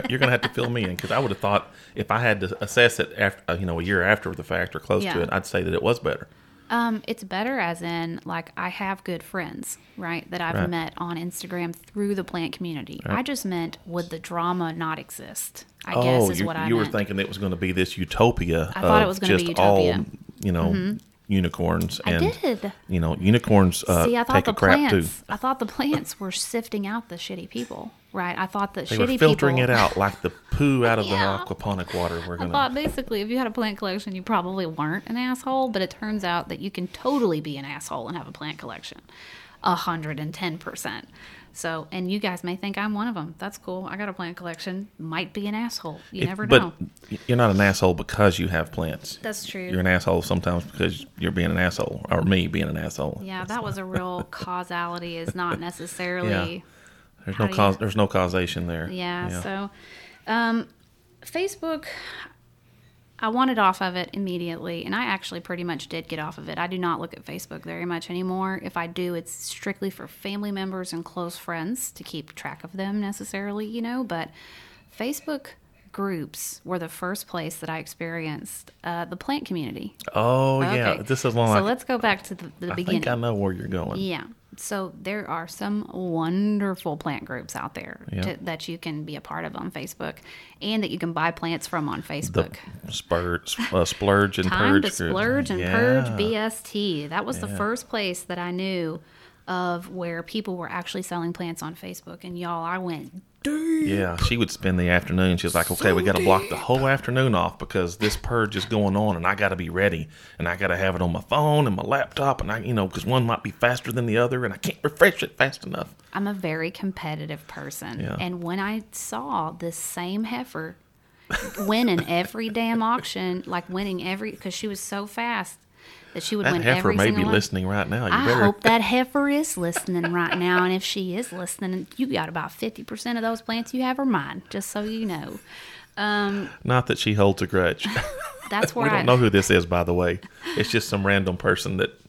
You're gonna have to fill me in because I would have thought if I had to assess it after, uh, you know, a year after the fact or close Yeah. to it, I'd say that it was better. Um, it's better as in like I have good friends, right, that I've Right. met on Instagram through the plant community. I just meant would the drama not exist? I guess is Oh, you, what I you were thinking it was going to be this utopia. I thought it was gonna be just utopia. Mm-hmm. all, you know, unicorns I and did. you know, unicorns uh, See, I thought take the a crap plants. too. I thought the plants were sifting out the shitty people, right? I thought that They shitty were filtering people. it out like the poo out of Yeah. the aquaponic water. We're gonna. thought basically, if you had a plant collection, you probably weren't an asshole. But it turns out that you can totally be an asshole and have a plant collection, a hundred and ten percent. So, and you guys may think I'm one of them. That's cool. I got a plant collection. Might be an asshole. You If- never but know. you're not an asshole because you have plants. That's true. You're an asshole sometimes because you're being an asshole, or me being an asshole. yeah, that was a real causality. Is not necessarily. There's no do you- cause. There's no causation there. Yeah, so um, Facebook, I wanted off of it immediately, and I actually pretty much did get off of it. I do not look at Facebook very much anymore. If I do, it's strictly for family members and close friends to keep track of them necessarily, you know. But Facebook groups were the first place that I experienced uh, the plant community. Oh yeah, this is one So like. let's go back to the, the I beginning. think I know where you're going. Yeah. So there are some wonderful plant groups out there Yeah. to, that you can be a part of on Facebook, and that you can buy plants from on The Facebook. spurge, uh, splurge and Time purge. to splurge and Yeah. purge BST. That was the first place that I knew of where people were actually selling plants on Facebook. And y'all, I went, Yeah, she would spend the afternoon. She was like, okay, we got to block the whole afternoon off because this purge is going on, and I got to be ready, and I got to have it on my phone and my laptop, and I, you know, because one might be faster than the other, and I can't refresh it fast enough. I'm a very competitive person. Yeah. And when I saw this same heifer winning every damn auction, like winning every, because she was so fast that she would That win heifer every may be one. listening right now. You I better. hope that heifer is listening right now. And if she is listening, you got about 50% of those plants you have are mine, just so you know. Um, Not that she holds a grudge. That's we I don't know who this is, by the way. It's just some random person that.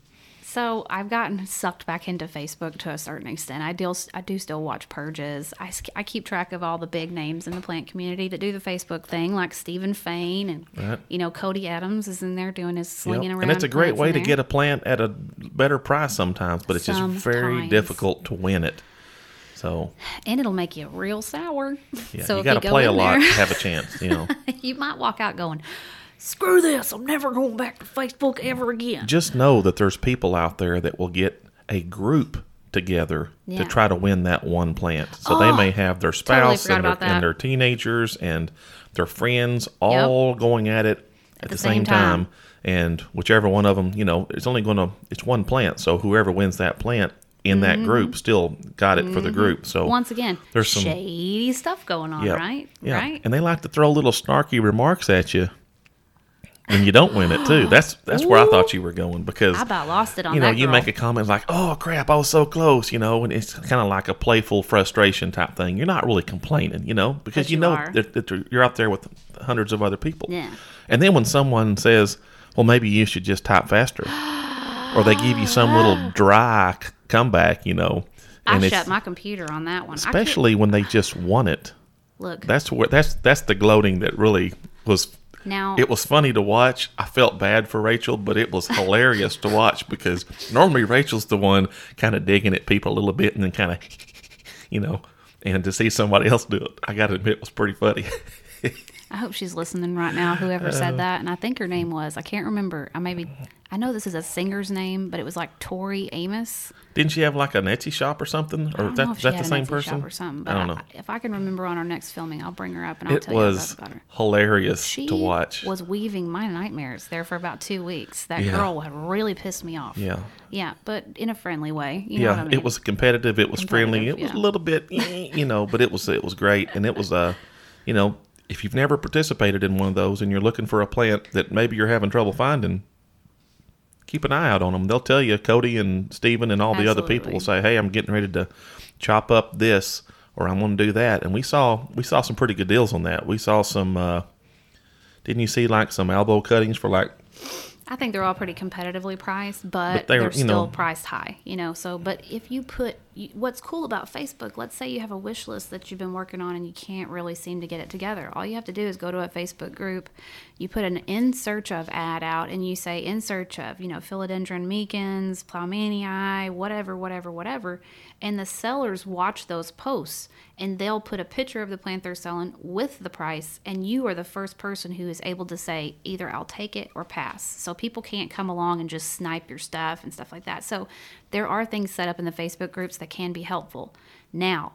So I've gotten sucked back into Facebook to a certain extent. I deal, I do still watch purges. I, I keep track of all the big names in the plant community that do the Facebook thing, like Stephen Fain and Right. you know Cody Adams is in there doing his slinging Yep. around. And it's a great way to there. get a plant at a better price sometimes, but it's just very difficult to win it. So and it'll make you real sour. yeah, so you got to play a lot there- to have a chance. You know, you might walk out going, "Screw this! I'm never going back to Facebook ever again." just know that there's people out there that will get a group together Yeah. to try to win that one plant. So they Oh, may have their spouse forgot and, their, and their teenagers and their friends all going at it at, the, same, time. And whichever one of them, you know, it's only going to, it's one plant. So whoever wins that plant in that group still got it for the group. So Mm-hmm. Once again, there's some shady stuff going on, yeah, right? yeah. Right. And they like to throw little snarky remarks at you. When you don't win it too. That's that's where I thought you were going because I about lost it on you know you girl. make a comment like, "Oh crap, I was so close," you know, and it's kind of like a playful frustration type thing. You're not really complaining, you know, because you, you know that, that you're out there with hundreds of other people. Yeah. And then when someone says, "Well, maybe you should just type faster," or they give you some little dry c- comeback, you know, I and it's shut my computer on that one. Especially when they just won it. look That's where that's that's the gloating that really was now. it was funny to watch. I felt bad for Rachel, but it was hilarious to watch because normally Rachel's the one kind of digging at people a little bit and then kind of, you know, and to see somebody else do it, I got to admit, was pretty funny. I hope she's listening right now. Whoever Uh. said that, and I think her name was I can't remember. I maybe I know this is a singer's name, but it was like Tori Amos. Didn't she have like an Etsy shop or something? Or don't that, is that the same Etsy person? or something. But I don't know. if I can remember on our next filming, I'll bring her up and I'll It tell was you about her. hilarious She to watch. was weaving my nightmares there for about two weeks. That Yeah. girl had really pissed me off. yeah. Yeah, but in a friendly way. You know yeah, I mean? it was competitive. It was friendly. It Competitive, was a little bit, you know, but it was it was great, and it was uh, you know, if you've never participated in one of those and you're looking for a plant that maybe you're having trouble finding, keep an eye out on them. They'll tell you. Cody and Steven and all the other people will say, "Hey, I'm getting ready to chop up this, or I'm going to do that." And we saw we saw some pretty good deals on that. We saw some. uh Didn't you see like some albo cuttings for like I think they're all pretty competitively priced, but, But they're, they're, still know- priced high, you know. So, but if you put you, what's cool about Facebook, let's say you have a wish list that you've been working on and you can't really seem to get it together. All you have to do is go to a Facebook group, you put an in search of ad out, and you say in search of, you know, philodendron meekins, plowmanii, whatever, whatever, whatever, and the sellers watch those posts and they'll put a picture of the plant they're selling with the price and you are the first person who is able to say either I'll take it or pass. So people can't come along and just snipe your stuff and stuff like that. So there are things set up in the Facebook groups that can be helpful. Now,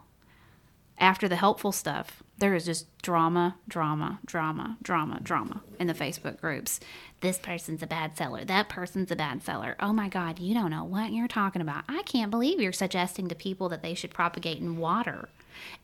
after the helpful stuff, there is just drama, drama, drama, drama, drama in the Facebook groups. This person's a bad seller. That person's a bad seller. Oh my God, you don't know what you're talking about. I can't believe you're suggesting to people that they should propagate in water.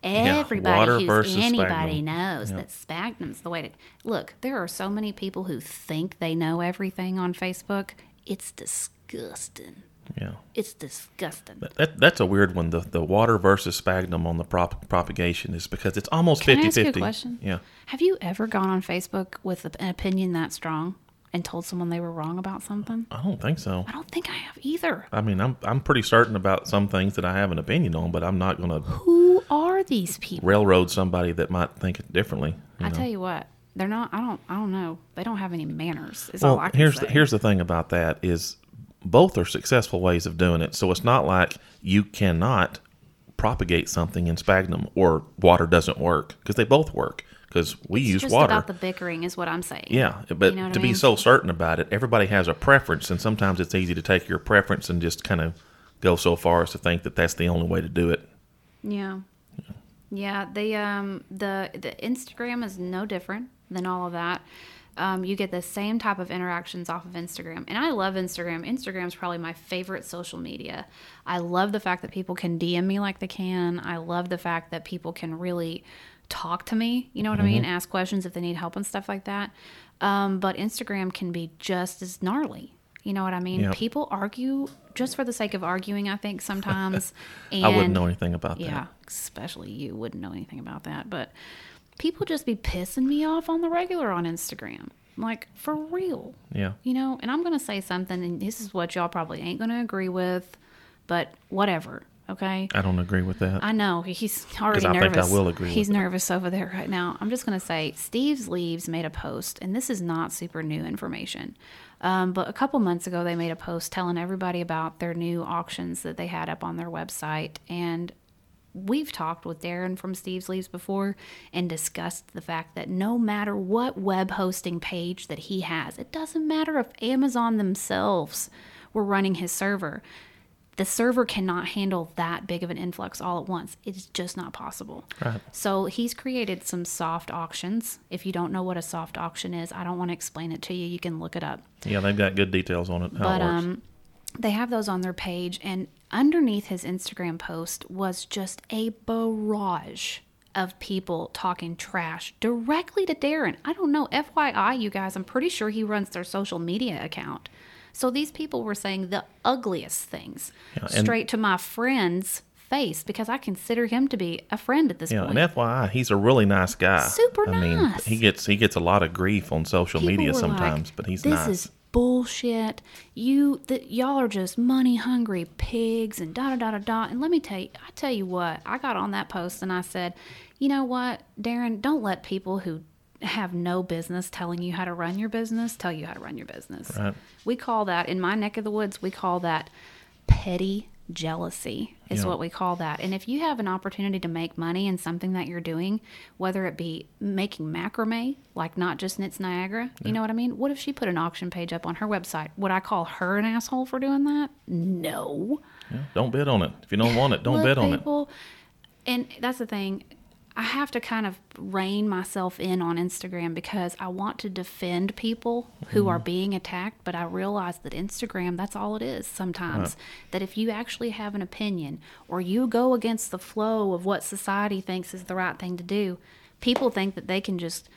Everybody water who's anybody sphagnum. knows that sphagnum's the way to look. There are so many people who think they know everything on Facebook. It's disgusting. Yeah. It's disgusting. That, that's a weird one. The the water versus sphagnum on the prop, propagation is because it's almost Can I 50 ask you a 50. question? Yeah. Have you ever gone on Facebook with an opinion that strong and told someone they were wrong about something? I don't think so. I don't think I have either. I mean, I'm I'm pretty certain about some things that I have an opinion on, but I'm not going to Who are these people? railroad somebody that might think it differently. I know. tell you what, they're not. I don't. I don't know. They don't have any manners. Is all Well, I can here's say. the, here's the thing about that is both are successful ways of doing it. So it's not like you cannot propagate something in sphagnum or water doesn't work because they both work because we It's use just water. about the bickering, is what I'm saying. Yeah, but You know to I be so certain about it, everybody has a preference, and sometimes it's easy to take your preference and just kind of go so far as to think that that's the only way to do it. Yeah. Yeah, the um the the Instagram is no different than all of that. Um, you get the same type of interactions off of Instagram, and I love Instagram. Instagram's probably my favorite social media. I love the fact that people can DM me like they can. I love the fact that people can really talk to me. You know what I mean? Ask questions if they need help and stuff like that. Um, but Instagram can be just as gnarly. You know what I mean? Yep. People argue just for the sake of arguing. I think sometimes. and I wouldn't know anything about that. yeah, especially you wouldn't know anything about that. But people just be pissing me off on the regular on Instagram. Like, for real. Yeah. You know, and I'm going to say something, and this is what y'all probably ain't going to agree with, but whatever. Okay. I don't agree with that. I know he's already I think I will agree he's nervous over there right now. I'm just going to say Steve's Leaves made a post, and this is not super new information. Um, but a couple months ago, they made a post telling everybody about their new auctions that they had up on their website. And we've talked with Darren from Steve's Leaves before and discussed the fact that no matter what web hosting page that he has, it doesn't matter if Amazon themselves were running his server the server cannot handle that big of an influx all at once. It's just not possible. Right. So he's created some soft auctions. If you don't know what a soft auction is, I don't want to explain it to you. You can look it up. yeah, they've got good details on it. How But it works. um, they have those on their page, and underneath his Instagram post was just a barrage of people talking trash directly to Darren. I don't know. FYI, you guys, I'm pretty sure he runs their social media account. So these people were saying the ugliest things and- straight to my friend's face because I consider him to be a friend at this point. Yeah, point. and FYI, he's a really nice guy. Super I mean, nice. he gets he gets a lot of grief on social People media were like, sometimes, but he's this nice. is bullshit. You that y'all are just money hungry pigs and da da da da da. And let me tell you, I tell you what, I got on that post and I said, you know what, Darren, don't let people who have no business telling you how to run your business tell you how to run your business. Right. We call that in my neck of the woods. We call that petty jealousy is Yeah. what we call that. And if you have an opportunity to make money in something that you're doing, whether it be making macrame, like not just Knits Niagara, you know what I mean? What if she put an auction page up on her website? Would I call her an asshole for doing that? No. Yeah, don't bid on it. If you don't want it, don't bid on it. And that's the thing. I have to kind of rein myself in on Instagram because I want to defend people who are hmm. being attacked, but I realize that Instagram, that's all it is sometimes. That if you actually have an opinion or you go against the flow of what society thinks is the right thing to do, people think that they can just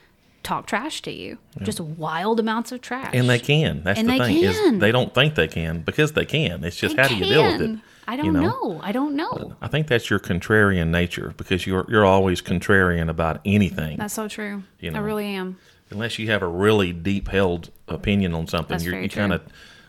talk trash to you. Just wild amounts of trash. And they can. That's And the they thing can. is they don't think they can because they can. It's just They how do you deal with it? I don't you know? know. I don't know. I think that's your contrarian nature because you're you're always contrarian about anything. That's so true. You know? I really am. Unless you have a really deep held opinion on something, you're, you kind of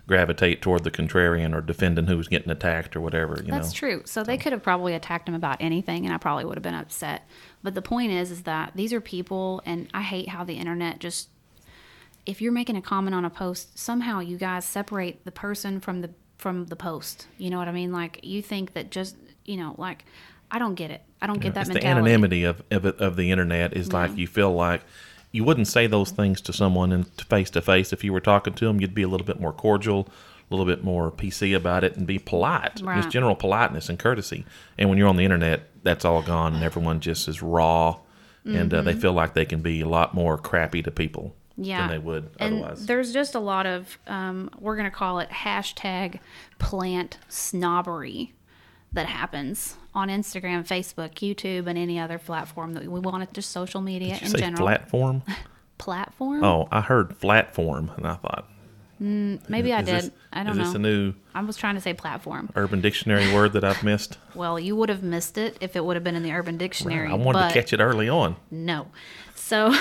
gravitate toward the contrarian or defending who's getting attacked or whatever. You That's know. true. So they could have probably attacked him about anything, and I probably would have been upset. But the point is, is that these are people, and I hate how the internet just. If you're making a comment on a post, somehow you guys separate the person from the from the post. You know what I mean? Like you think that just you know, like I don't get it. I don't get that it's the anonymity of of, of the internet is like you feel like you wouldn't say those things to someone in face to face if you were talking to them. You'd be a little bit more cordial, a little bit more PC about it, and be polite. Right. Just general politeness and courtesy. And when you're on the internet, that's all gone, and everyone just is raw, and uh, they feel like they can be a lot more crappy to people Mm-hmm. Yeah. than they would and otherwise. There's just a lot of um, we're gonna call it hashtag plant snobbery that happens on Instagram, Facebook, YouTube, and any other platform that we want it just social media in say general. platform? platform? Oh, I heard platform, and I thought Maybe I did. This, I don't is know. this a new I was trying to say platform. Urban Dictionary word that I've missed? Well, you would have missed it if it would have been in the Urban Dictionary. I wanted to catch it early on. No. So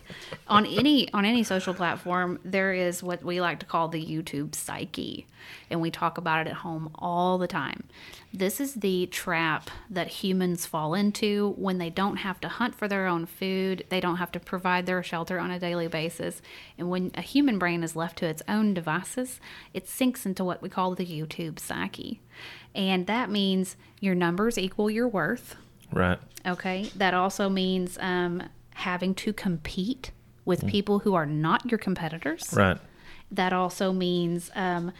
on any on any social platform, there is what we like to call the YouTube psyche, and we talk about it at home all the time. This is the trap that humans fall into when they don't have to hunt for their own food, they don't have to provide their shelter on a daily basis, and when a human brain is left to its own devices, it sinks into what we call the YouTube psyche. And that means your numbers equal your worth. Right. Okay. That also means um, having to compete with Mm. people who are not your competitors. Right. That also means um,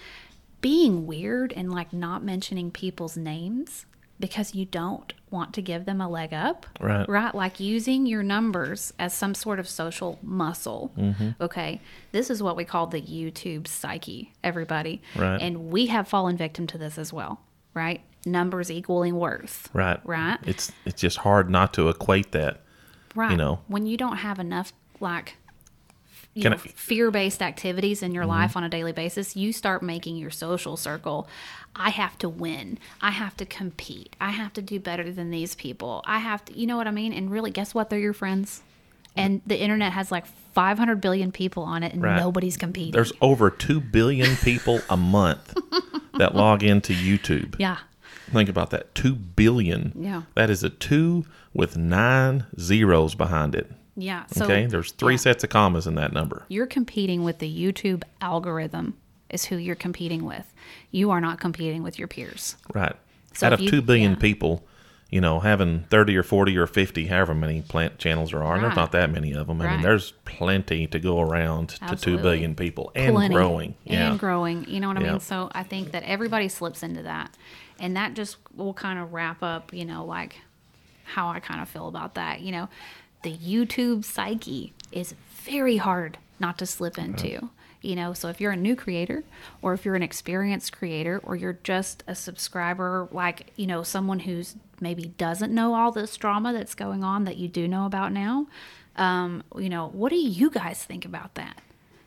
being weird and like not mentioning people's names because you don't want to give them a leg up. Right. Right. Like using your numbers as some sort of social muscle. Mm-hmm. Okay. This is what we call the YouTube psyche, everybody. Right. And we have fallen victim to this as well. Right. Numbers equaling worth. Right. Right. It's it's just hard not to equate that. Right. You know. when you don't have enough like you Can know, I- Mm-hmm. fear-based activities in your life on a daily basis, you start making your social circle. I have to win. I have to compete. I have to do better than these people. I have to, you know what I mean? And really, guess what? They're your friends. And the internet has like 500 billion people on it, and Right. nobody's competing. There's over two billion people a month that log into YouTube. yeah, Think about that. Two billion. Yeah. That is a two with nine zeros behind it. Yeah. So Okay. There's three yeah. sets of commas in that number. You're competing with the YouTube algorithm. Is who you're competing with. You are not competing with your peers. Right. So Out of you- two billion yeah. people, you know, having 30 or 40 or 50, however many plant channels there are, and there's not that many of them. I mean, there's plenty to go around to 2 billion people and plenty growing. Yeah. and growing you know what i Yeah. mean so i think that everybody slips into that and that just will kind of wrap up you know like how i kind of feel about that you know the youtube psyche is very hard not to slip into you know so if you're a new creator or if you're an experienced creator or you're just a subscriber like you know someone who's maybe doesn't know all this drama that's going on that you do know about now. Um, you know, what do you guys think about that?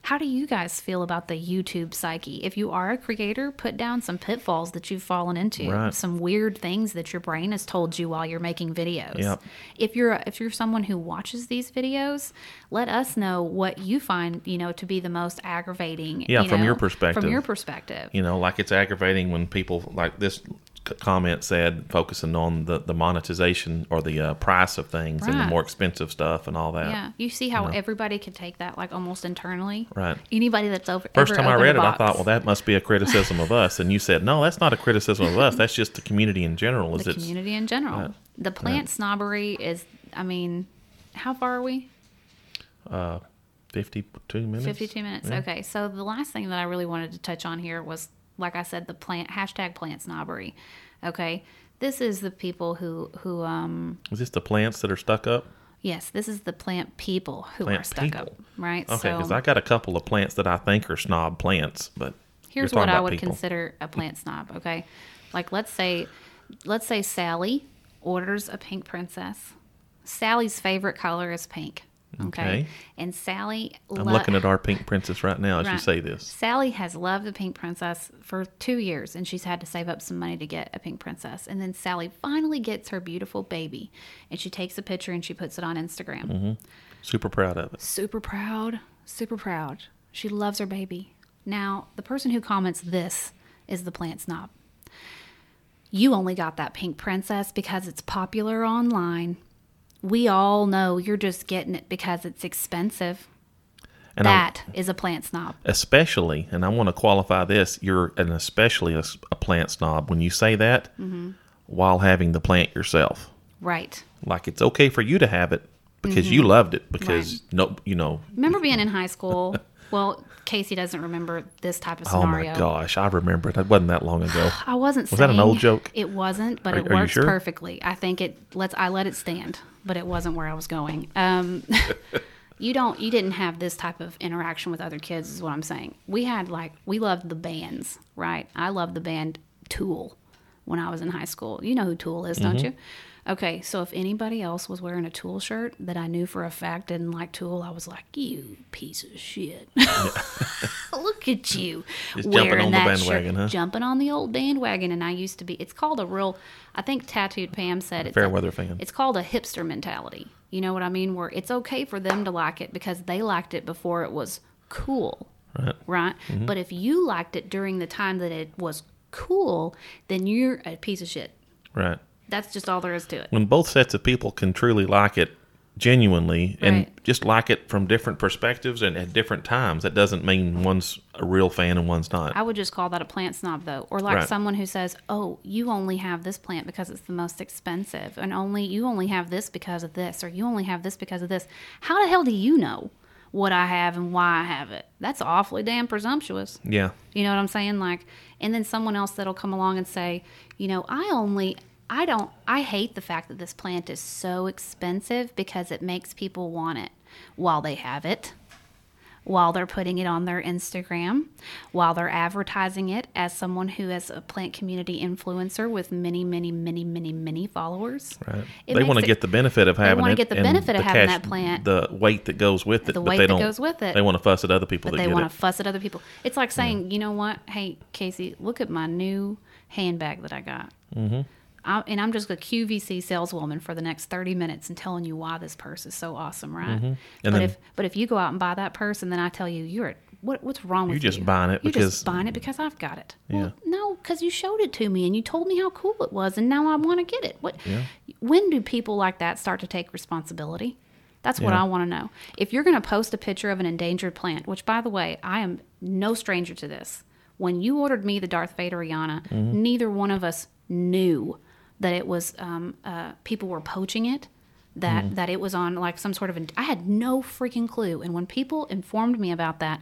How do you guys feel about the YouTube psyche? If you are a creator, put down some pitfalls that you've fallen into, Right. some weird things that your brain has told you while you're making videos. Yep. If you're if you're someone who watches these videos, let us know what you find, you know, to be the most aggravating. Yeah, you from know, your perspective. From your perspective. You know, like it's aggravating when people like this comment said, focusing on the, the monetization or the uh, price of things and the more expensive stuff and all that. Yeah, you see how everybody can take that like almost internally. Right. Anybody that's over. First time I read it, I thought, well, that must be a criticism of us. And you said, no, that's not a criticism of us. That's just the community in general. Is the community in general. Right. The plant snobbery is. I mean, how far are we? Uh, 52 minutes? 52 minutes. Yeah. Okay. So the last thing that I really wanted to touch on here was, like I said, the plant hashtag plant snobbery. Okay. This is the people who who um Is this the plants that are stuck up? yes this is the plant people who Plant are stuck up right. Okay, because so I got a couple of plants that I think are snob plants, but here's what I would people. consider a plant snob. Okay, like let's say let's say Sally orders a pink princess. Sally's favorite color is pink. Okay, Okay. and Sally. I'm looking at our pink princess right now as you say this. Sally has loved the pink princess for two years, and she's had to save up some money to get a pink princess. And then Sally finally gets her beautiful baby, and she takes a picture and she puts it on Instagram. Mm-hmm. Super proud of it. Super proud, super proud. She loves her baby. Now, the person who comments this is the plant snob. You only got that pink princess because it's popular online. We all know you're just getting it because it's expensive. And That is a plant snob. especially, and I want to qualify this, you're an especially a plant snob when you say that Mm-hmm. while having the plant yourself. Right. Like it's okay for you to have it because you loved it because no, you know. Remember being in high school? Well, Casey doesn't remember this type of scenario. Oh my gosh, I remember it. It wasn't that long ago. I wasn't. Was that an old joke? It wasn't, but Are- it works sure? perfectly. I think it. Let's. I let it stand, but it wasn't where I was going. Um, you don't. You didn't have this type of interaction with other kids, is what I'm saying. We had like we loved the bands, right? I loved the band Tool when I was in high school. You know who Tool is, don't Mm-hmm. you? Okay, so if anybody else was wearing a Tool shirt that I knew for a fact didn't like Tool, I was like, "You piece of shit! Look at you Just jumping wearing on the that bandwagon, shirt, huh? jumping on the old bandwagon." And I used to be. It's called a real. I think Tattooed Pam said it's Fair a- weather fan. It's called a hipster mentality. You know what I mean? Where it's okay for them to like it because they liked it before it was cool, Right. right? Mm-hmm. But if you liked it during the time that it was cool, then you're a piece of shit. Right. That's just all there is to it. When both sets of people can truly like it genuinely and Right. just like it from different perspectives and at different times, that doesn't mean one's a real fan and one's not. I would just call that a plant snob, though, or like Right. someone who says, "Oh, you only have this plant because it's the most expensive, and only you only have this because of this, or you only have this because of this." How the hell do you know what I have and why I have it? That's awfully damn presumptuous. yeah. You know what I'm saying? Like, and then someone else that'll come along and say, you know, I only, I don't, I hate the fact that this plant is so expensive because it makes people want it while they have it, while they're putting it on their Instagram, while they're advertising it as someone who is a plant community influencer with many, many, many, many, many followers. Right. It they want to get the benefit of having it. They wanna get the benefit of the having that plant. The weight that goes with it. The but weight they that don't, goes with it. They want to fuss at other people but that they want to fuss at other people. It's like saying, you know what? Hey, Casey, look at my new handbag that I got. Mm-hmm. I, and I'm just a QVC saleswoman for the next 30 minutes and telling you why this purse is so awesome, right? Mm-hmm. But then- if but if you go out and buy that purse and then I tell you you're what what's wrong with you? You're just buying it You're because- just buying it because I've got it. Yeah. Well, no, because you showed it to me and you told me how cool it was, and now I want to get it. What? Yeah. When do people like that start to take responsibility? That's what Yeah. I want to know. If you're going to post a picture of an endangered plant, which by the way, I am no stranger to this. When you ordered me the Darth Vader Rihanna, Mm-hmm. neither one of us knew that it was um, uh, people were poaching it. That Mm-hmm. that it was on like some sort of. I had no freaking clue. And when people informed me about that,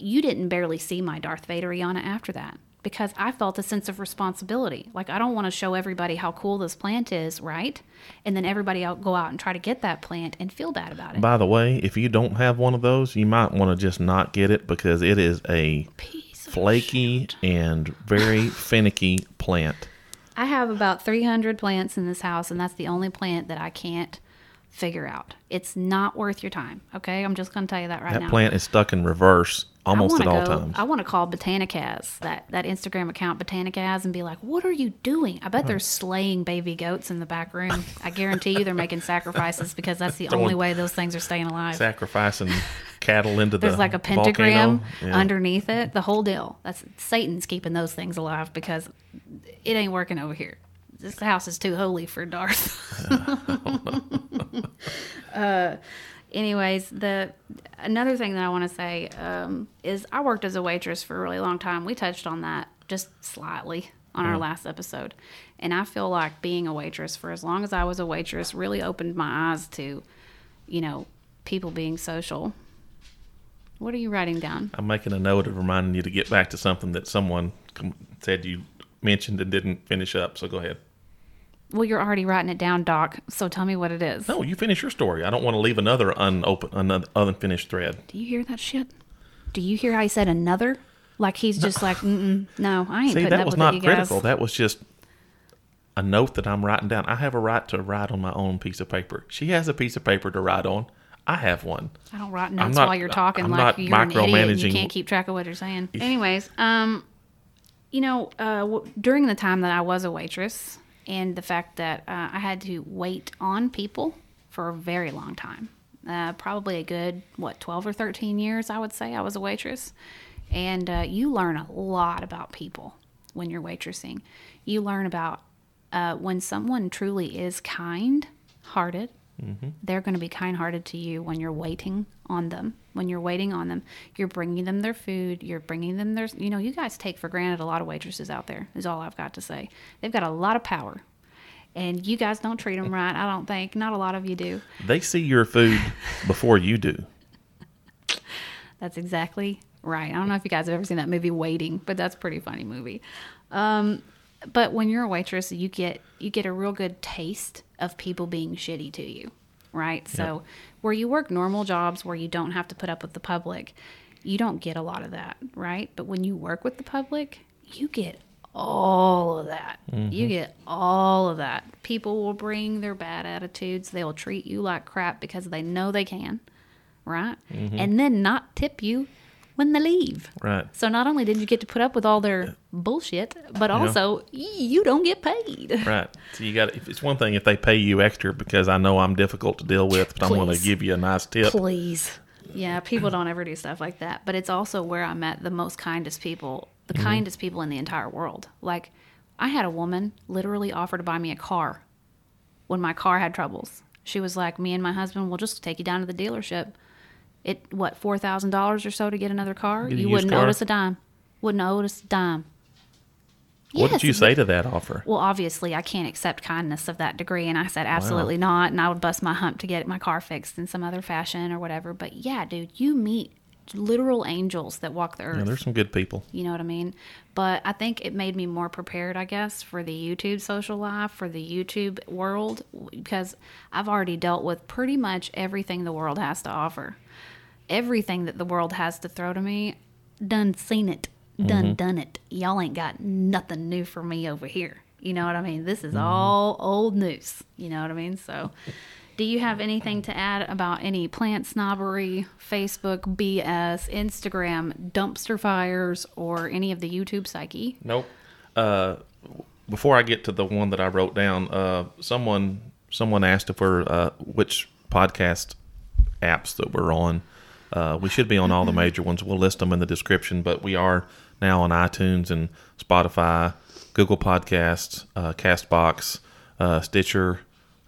you didn't barely see my Darth Vader Rihanna after that because I felt a sense of responsibility. Like I don't want to show everybody how cool this plant is, right? And then everybody out go out and try to get that plant and feel bad about it. By the way, if you don't have one of those, you might want to just not get it because it is a Piece flaky and very finicky plant. I have about 300 plants in this house, and that's the only plant that I can't figure out. It's not worth your time. Okay, I'm just going to tell you that right That now. That plant is stuck in reverse almost at all go, times. I want to call Botanicaz, that, that Instagram account Botanicaz, and be like, what are you doing? I bet they're slaying baby goats in the back room. I guarantee you they're making sacrifices because that's the only way those things are staying alive. Sacrificing cattle into the There's like a pentagram. Yeah. underneath it, the whole deal. That's Satan's keeping those things alive because it ain't working over here. This house is too holy for Darth. uh, anyways, the another thing that I want to say um, is I worked as a waitress for a really long time. We touched on that just slightly on our last episode, and I feel like being a waitress for as long as I was a waitress really opened my eyes to, you know, people being social. What are you writing down? I'm making a note of reminding you to get back to something that someone said you mentioned and didn't finish up. So go ahead. Well, you're already writing it down, Doc. So tell me what it is. No, you finish your story. I don't want to leave another unopen, another unfinished thread. Do you hear that shit? Do you hear how he said another? Like he's just like, Mm-mm, no, I ain't See, putting that was with not guys. critical. That was just a note that I'm writing down. I have a right to write on my own piece of paper. She has a piece of paper to write on. I have one. I don't write notes not- while you're talking I'm like you're an idiot and you can't keep track of what you're saying. Anyways, um, you know, uh, w- during the time that I was a waitress and the fact that uh, I had to wait on people for a very long time, uh, probably a good what 12 or 13 years, I would say I was a waitress, and uh, you learn a lot about people when you're waitressing. You learn about uh, when someone truly is kind hearted they're going to be kind hearted to you when you're waiting on them. When you're waiting on them, you're bringing them their food, you're bringing them their, you know, you guys take for granted a lot of waitresses out there, is all I've got to say. They've got a lot of power. And you guys don't treat them right, I don't think. Not a lot of you do. They see your food before you do. That's exactly right. I don't know if you guys have ever seen that movie Waiting, but that's a pretty funny movie. Um, but when you're a waitress, you get you get a real good taste of people being shitty to you, right? So where you work normal jobs where you don't have to put up with the public, you don't get a lot of that, right? But when you work with the public, you get all of that. You mm-hmm. get all of that. People will bring their bad attitudes. They will treat you like crap because they know they can, right? Mm-hmm. And then not tip you when they leave. Right. So not only did you get to put up with all their bullshit, but also y- you don't get paid. Right. So you got. It's one thing if they pay you extra because I know I'm difficult to deal with, but I'm going to give you a nice tip. Please. Yeah, people don't ever do stuff like that. But it's also where I met the most kindest people, the mm-hmm. kindest people in the entire world. Like, I had a woman literally offer to buy me a car when my car had troubles. She was like, "Me and my husband will just take you down to the dealership. It what four thousand dollars or so to get another car? Get you wouldn't car? notice a dime. Wouldn't notice a dime." What did you say to that offer? well, obviously, I can't accept kindness of that degree. And I said, absolutely not. And I would bust my hump to get my car fixed in some other fashion or whatever. But yeah, dude, you meet literal angels that walk the earth. Yeah, there's some good people. You know what I mean? But I think it made me more prepared, I guess, for the YouTube social life, for the YouTube world, because I've already dealt with pretty much everything the world has to offer. Everything that the world has to throw to me, done seen it, done done it. Y'all ain't got nothing new for me over here. You know what I mean? This is all old news. You know what I mean? So. Do you have anything to add about any plant snobbery, Facebook BS, Instagram dumpster fires, or any of the YouTube psyche? Nope. Uh, before I get to the one that I wrote down, uh, someone someone asked if we're uh, which podcast apps that we're on. Uh, we should be on all the major ones. We'll list them in the description, but we are now on iTunes and Spotify, Google Podcasts, uh, Castbox, uh, Stitcher.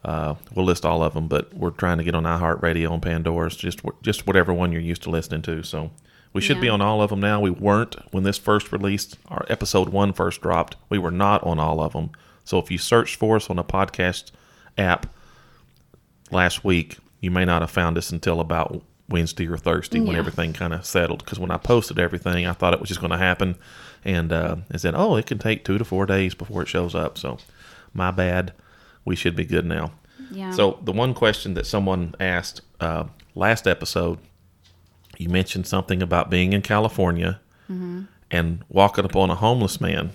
Uh, we'll list all of them, but we're trying to get on iHeartRadio and Pandora's, just just whatever one you're used to listening to. So we should be on all of them now. We weren't when this first released. Our episode one first dropped. We were not on all of them. So if you search for us on a podcast app last week, you may not have found us until about Wednesday or Thursday when Yeah. everything kind of settled. Because when I posted everything, I thought it was just going to happen, and uh, it said, "Oh, it can take two to four days before it shows up." So, my bad. We should be good now. Yeah. So the one question that someone asked uh, last episode, you mentioned something about being in California Mm-hmm. and walking upon a homeless man.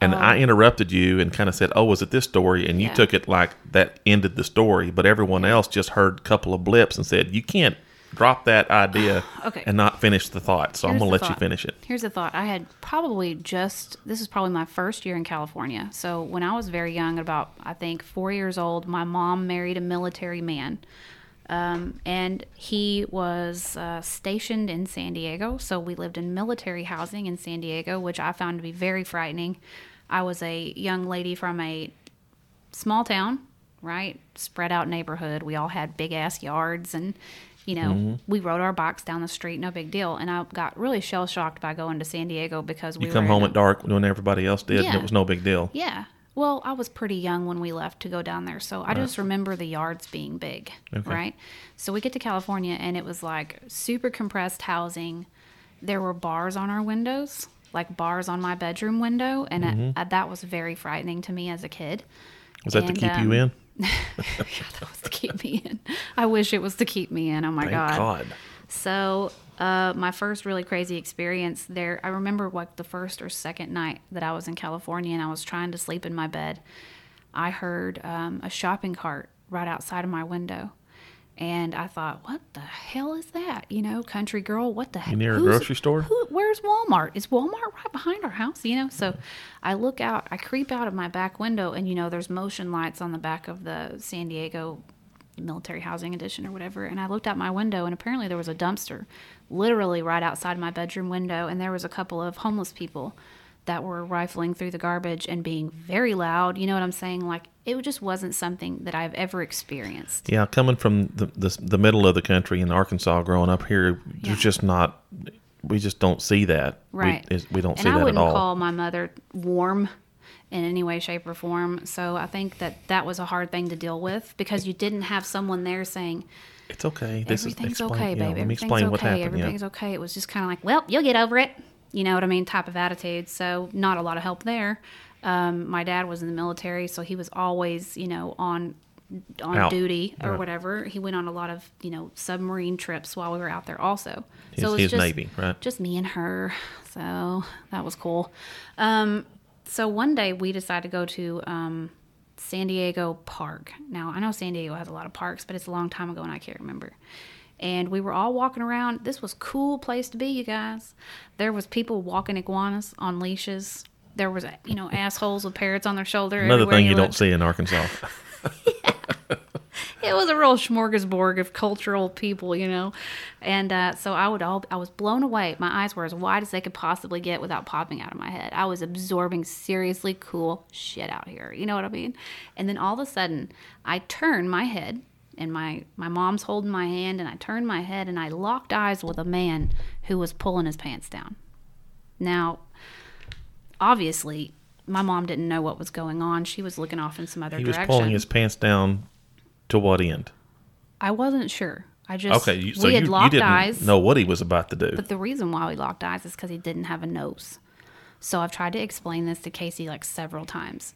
and I interrupted you and kind of said, "Oh, was it this story?" And you Yeah. took it like that ended the story, but everyone else just heard a couple of blips and said, "You can't drop that idea Okay. and not finish the thought." So I'm gonna the let you finish it. Here's the thought. I had probably just, this is probably my first year in California. So when I was very young, about, I think, four years old, my mom married a military man. Um, and he was uh, stationed in San Diego. So we lived in military housing in San Diego, which I found to be very frightening. I was a young lady from a small town, right? Spread out neighborhood. We all had big ass yards and you know, Mm-hmm. we rode our bikes down the street, no big deal. And I got really shell shocked by going to San Diego because we You come home in at dark when everybody else did, and it was no big deal. Yeah. Well, I was pretty young when we left to go down there, so I just remember the yards being big, Okay. right? So we get to California and it was like super compressed housing. There were bars on our windows, like bars on my bedroom window, and Mm-hmm. it, uh, that was very frightening to me as a kid. Was that And, to keep um, you in? yeah, that was to keep me in. I wish it was to keep me in. Oh my Thank god. God. So, uh, my first really crazy experience there, I remember like the first or second night that I was in California and I was trying to sleep in my bed. I heard um, a shopping cart right outside of my window. And I thought, what the hell is that? You know, country girl, what the heck? near a grocery store? Who, where's Walmart? Is Walmart right behind our house? You know, so I look out, I creep out of my back window, and you know, there's motion lights on the back of the San Diego military housing edition or whatever. And I looked out my window, and apparently there was a dumpster literally right outside my bedroom window, and there was a couple of homeless people that were rifling through the garbage and being very loud. You know what I'm saying? Like it just wasn't something that I've ever experienced. Yeah, coming from the, the the middle of the country in Arkansas, growing up here, Yeah. there's just not. We just don't see that. Right. We, we don't and see I that at all. I wouldn't call my mother warm in any way, shape, or form. So I think that that was a hard thing to deal with because you didn't have someone there saying it's okay. This everything's is explain, okay, yeah, babe. Let me Everything's explain okay. what happened. Everything's yeah. okay. It was just kind of like, well, you'll get over it. You know what I mean? Type of attitude. So not a lot of help there. Um, my dad was in the military, so he was always, you know, on on Out. duty or whatever. He went on a lot of, you know, submarine trips while we were out there also. His, so it was just, Navy, right? just me and her. So that was cool. Um, so one day we decided to go to um, San Diego Park. Now I know San Diego has a lot of parks, but it's a long time ago and I can't remember. And we were all walking around. This was cool place to be, you guys. There was people walking iguanas on leashes. There was, you know, assholes with parrots on their shoulder. Another thing you don't see in Arkansas. it was a real smorgasbord of cultural people, you know. And uh, so I would all I was blown away. My eyes were as wide as they could possibly get without popping out of my head. I was absorbing seriously cool shit out here. You know what I mean? And then all of a sudden, I turn my head and my my mom's holding my hand and I turned my head and I locked eyes with a man who was pulling his pants down. Now, obviously, my mom didn't know what was going on. She was looking off in some other He was pulling his pants down to what end? I wasn't sure. I just Okay, you, so we had you locked didn't eyes. know what he was about to do. But the reason why we locked eyes is because he didn't have a nose. So I've tried to explain this to Casey like several times,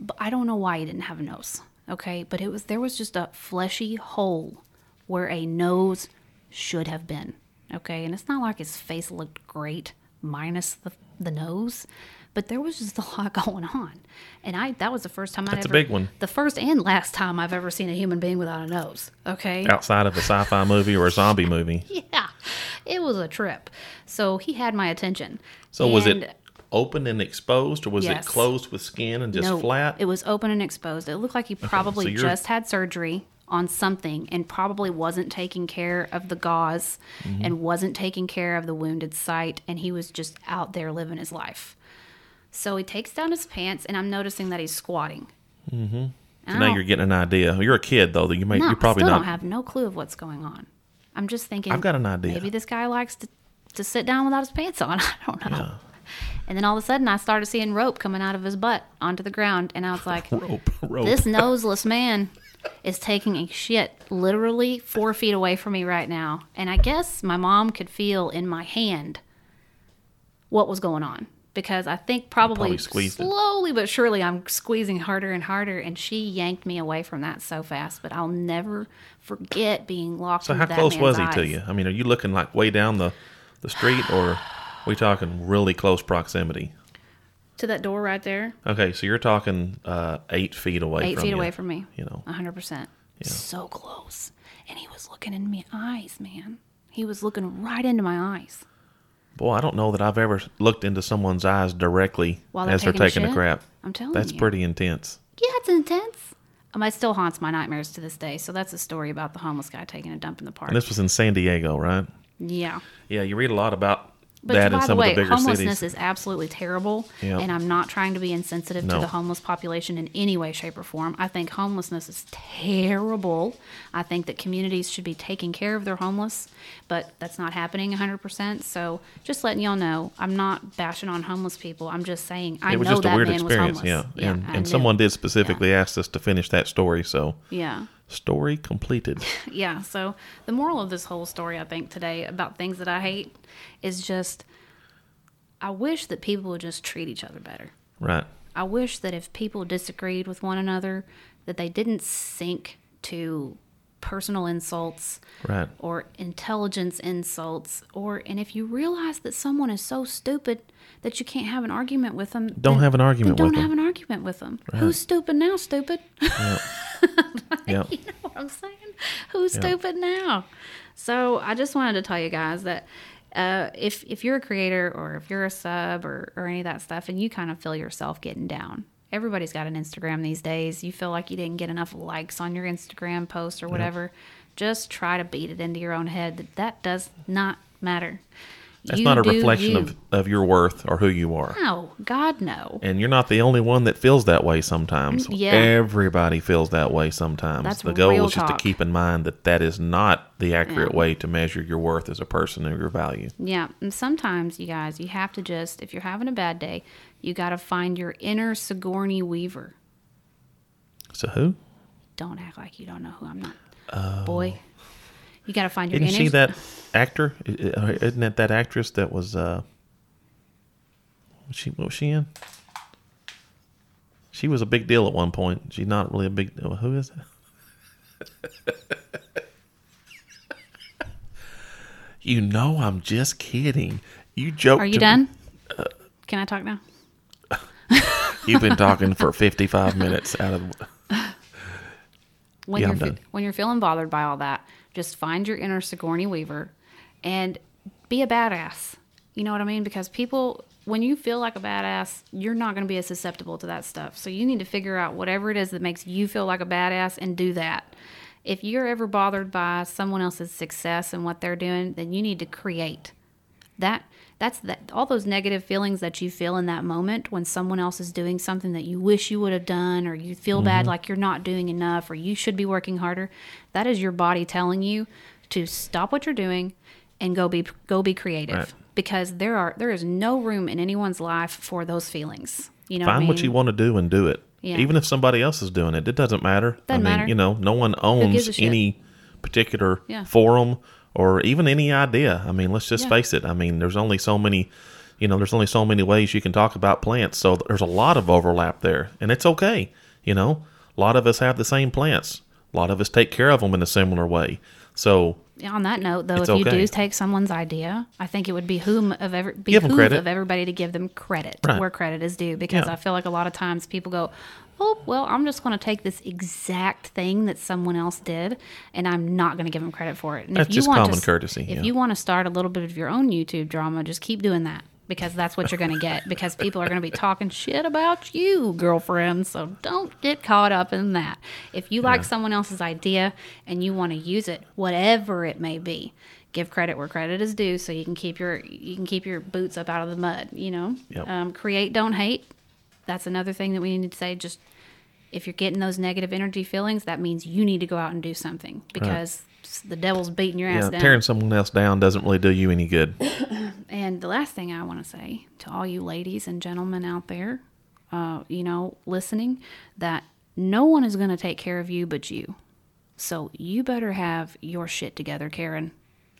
but I don't know why he didn't have a nose. Okay, but it was there was just a fleshy hole where a nose should have been. Okay, and it's not like his face looked great minus the the nose, but there was just a lot going on, and I that was the first time I That's a ever big one. the first and last time I've ever seen a human being without a nose. Okay, Outside of a sci-fi movie or a zombie movie. yeah, it was a trip. So he had my attention. So was And it open and exposed, or was Yes. it closed with skin and just no, flat? It was open and exposed. It looked like he probably so just had surgery on something and probably wasn't taking care of the gauze Mm-hmm. and wasn't taking care of the wounded site and he was just out there living his life. So he takes down his pants and I'm noticing that he's squatting. Mm-hmm. so now you're getting an idea. You're a kid though. that You may No, you're probably I still not. don't have no clue of what's going on. I'm just thinking. I've got an idea. Maybe this guy likes to, to sit down without his pants on. I don't know. And then all of a sudden, I started seeing rope coming out of his butt onto the ground, and I was like, rope, rope. "This noseless man is taking a shit literally four feet away from me right now." And I guess my mom could feel in my hand what was going on because I think probably, probably squeezed it. slowly but surely I'm squeezing harder and harder, and she yanked me away from that so fast. But I'll never forget being locked. so how that close was he to you? I mean, are you looking like way down the the street, or we talking really close proximity? to that door right there, Okay, so you're talking uh, eight feet away. eight from feet you, away from me. You know, hundred percent. So close. And he was looking in my eyes, man. He was looking right into my eyes. boy, I don't know that I've ever looked into someone's eyes directly While they're as they're taking a a crap. I'm telling That's you. pretty intense. Yeah, it's intense. Um, it still haunts my nightmares to this day. So that's a story about the homeless guy taking a dump in the park. And this was in San Diego, right? yeah. Yeah, you read a lot about But that by in the way, of the bigger homelessness cities. is absolutely terrible. Yep. And I'm not trying to be insensitive No. to the homeless population in any way, shape, or form. I think homelessness is terrible. I think that communities should be taking care of their homeless, but that's not happening 100%. So just letting y'all know, I'm not bashing on homeless people. I'm just saying I it was know just a that weird man experience, was yeah. homeless. And and someone did specifically ask us to finish that story, so Yeah. Story completed. yeah so the moral of this whole story i think today about things that i hate is just i wish that people would just treat each other better right. i wish that if people disagreed with one another that they didn't sink to personal insults Right. or intelligence insults or and if you realize that someone is so stupid that you can't have an argument with them Don't then- have an argument with don't them. have an argument with them who's stupid now stupid Yep. you know what I'm saying? Who's stupid now? So I just wanted to tell you guys that uh, if if you're a creator or if you're a sub or, or any of that stuff, and you kind of feel yourself getting down, everybody's got an Instagram these days. You feel like you didn't get enough likes on your Instagram post or whatever. Just try to beat it into your own head that that does not matter. That's You not a reflection you. of, of your worth or who you are. no, God no. And you're not the only one that feels that way sometimes. Mm, yeah. Everybody feels that way sometimes. That's the goal is just to keep in mind that that is not the accurate Yeah. way to measure your worth as a person or your value. Yeah, and sometimes you guys, you have to just if you're having a bad day, you got to find your inner Sigourney Weaver. So who? Don't act like you don't know who I'm not. Boy, you got to find your Isn't inner she that actor? Isn't that that actress that was? uh was she what was she in? She was a big deal at one point. She's not really a big deal. Who is that? you know, I'm just kidding. You joke. Are you done? Can I talk now? You've been talking for 55 minutes out of. when Yeah, you're I'm fe- when you're feeling bothered by all that, just find your inner Sigourney Weaver and be a badass. You know what I mean? Because people, when you feel like a badass, you're not going to be as susceptible to that stuff. So you need to figure out whatever it is that makes you feel like a badass and do that. If you're ever bothered by someone else's success and what they're doing, then you need to create that that's that all those negative feelings that you feel in that moment when someone else is doing something that you wish you would have done or you feel bad mm-hmm. like you're not doing enough or you should be working harder that is your body telling you to stop what you're doing and go be go be creative Right. because there are there is no room in anyone's life for those feelings you know Find what, I what you want to do and do it. Yeah. Even if somebody else is doing it, it doesn't matter. I Doesn't mean, matter. you know, no one owns any particular Yeah. forum or even any idea. I mean, let's just Yeah. face it. I mean, there's only so many, you know, there's only so many ways you can talk about plants. So there's a lot of overlap there, and it's okay. You know, a lot of us have the same plants. A lot of us take care of them in a similar way. So on that note, though, if you do take someone's idea, I think it would behoove of every behoove of everybody to give them credit Right. where credit is due. Because Yeah. I feel like a lot of times people go, "Oh, well, I'm just going to take this exact thing that someone else did, and I'm not going to give them credit for it." And That's if you just want common to, courtesy, If yeah. you want to start a little bit of your own YouTube drama, just keep doing that. Because that's what you're going to get. Because people are going to be talking shit about you, girlfriend. So don't get caught up in that. If you like someone else's idea and you want to use it, whatever it may be, give credit where credit is due, so you can keep your you can keep your boots up out of the mud. You know, Yep. um, create, don't hate. That's another thing that we need to say. Just if you're getting those negative energy feelings, that means you need to go out and do something because the devil's beating your ass down. tearing someone else down doesn't really do you any good. And the last thing I want to say to all you ladies and gentlemen out there, uh, you know, listening, that no one is going to take care of you but you. So you better have your shit together, Karen.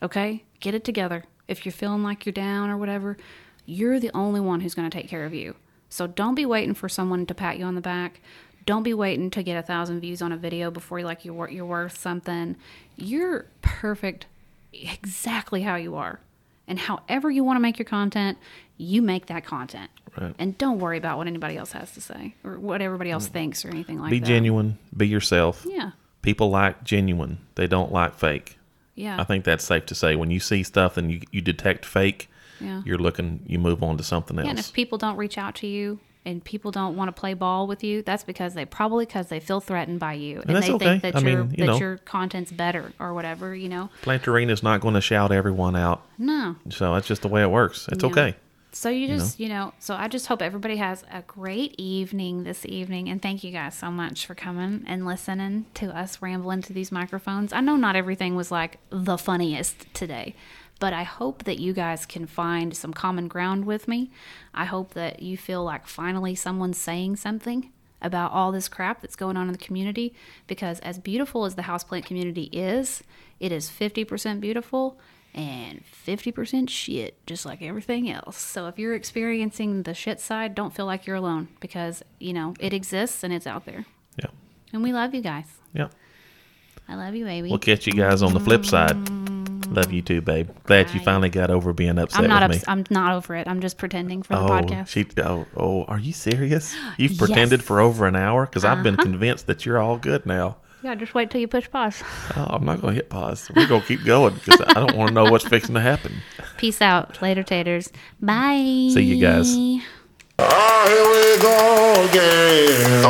Okay? Get it together. If you're feeling like you're down or whatever, you're the only one who's going to take care of you. So don't be waiting for someone to pat you on the back. Don't be waiting to get a thousand views on a video before you like you're, you're worth something. You're perfect exactly how you are. And however you want to make your content, you make that content. Right. And don't worry about what anybody else has to say or what everybody else mm-hmm. thinks or anything like Be that. Be genuine. Be yourself. Yeah. People like genuine. They don't like fake. Yeah. I think that's safe to say. When you see stuff and you, you detect fake, Yeah. you're looking, you move on to something else. Yeah, and if people don't reach out to you and people don't want to play ball with you, that's because they probably because they feel threatened by you and, that's they okay. think that I your mean, you that know. your content's better or whatever. You know, Planterina's not going to shout everyone out. no. So that's just the way it works. It's Yeah. okay. So you just you know, so I just hope everybody has a great evening this evening, and thank you guys so much for coming and listening to us ramble into these microphones. I know not everything was like the funniest today. But I hope that you guys can find some common ground with me. I hope that you feel like finally someone's saying something about all this crap that's going on in the community because as beautiful as the houseplant community is, it is 50% beautiful and 50% shit just like everything else. So if you're experiencing the shit side, don't feel like you're alone because, you know, it exists and it's out there. Yeah. And we love you guys. Yeah. I love you, baby. We'll catch you guys on the flip side. Love you too, babe. Glad you finally got over being upset I'm not with ups- me. I'm not over it. I'm just pretending for the oh, podcast. she. Oh, oh, are you serious? You've Yes. Uh-huh. pretended for over an hour because I've been convinced that you're all good now. yeah, just wait till you push pause. Oh, I'm not gonna hit pause. We're gonna keep going because I don't want to know what's fixing to happen. Peace out. Later, taters. Bye. See you guys. Ah, here we go again.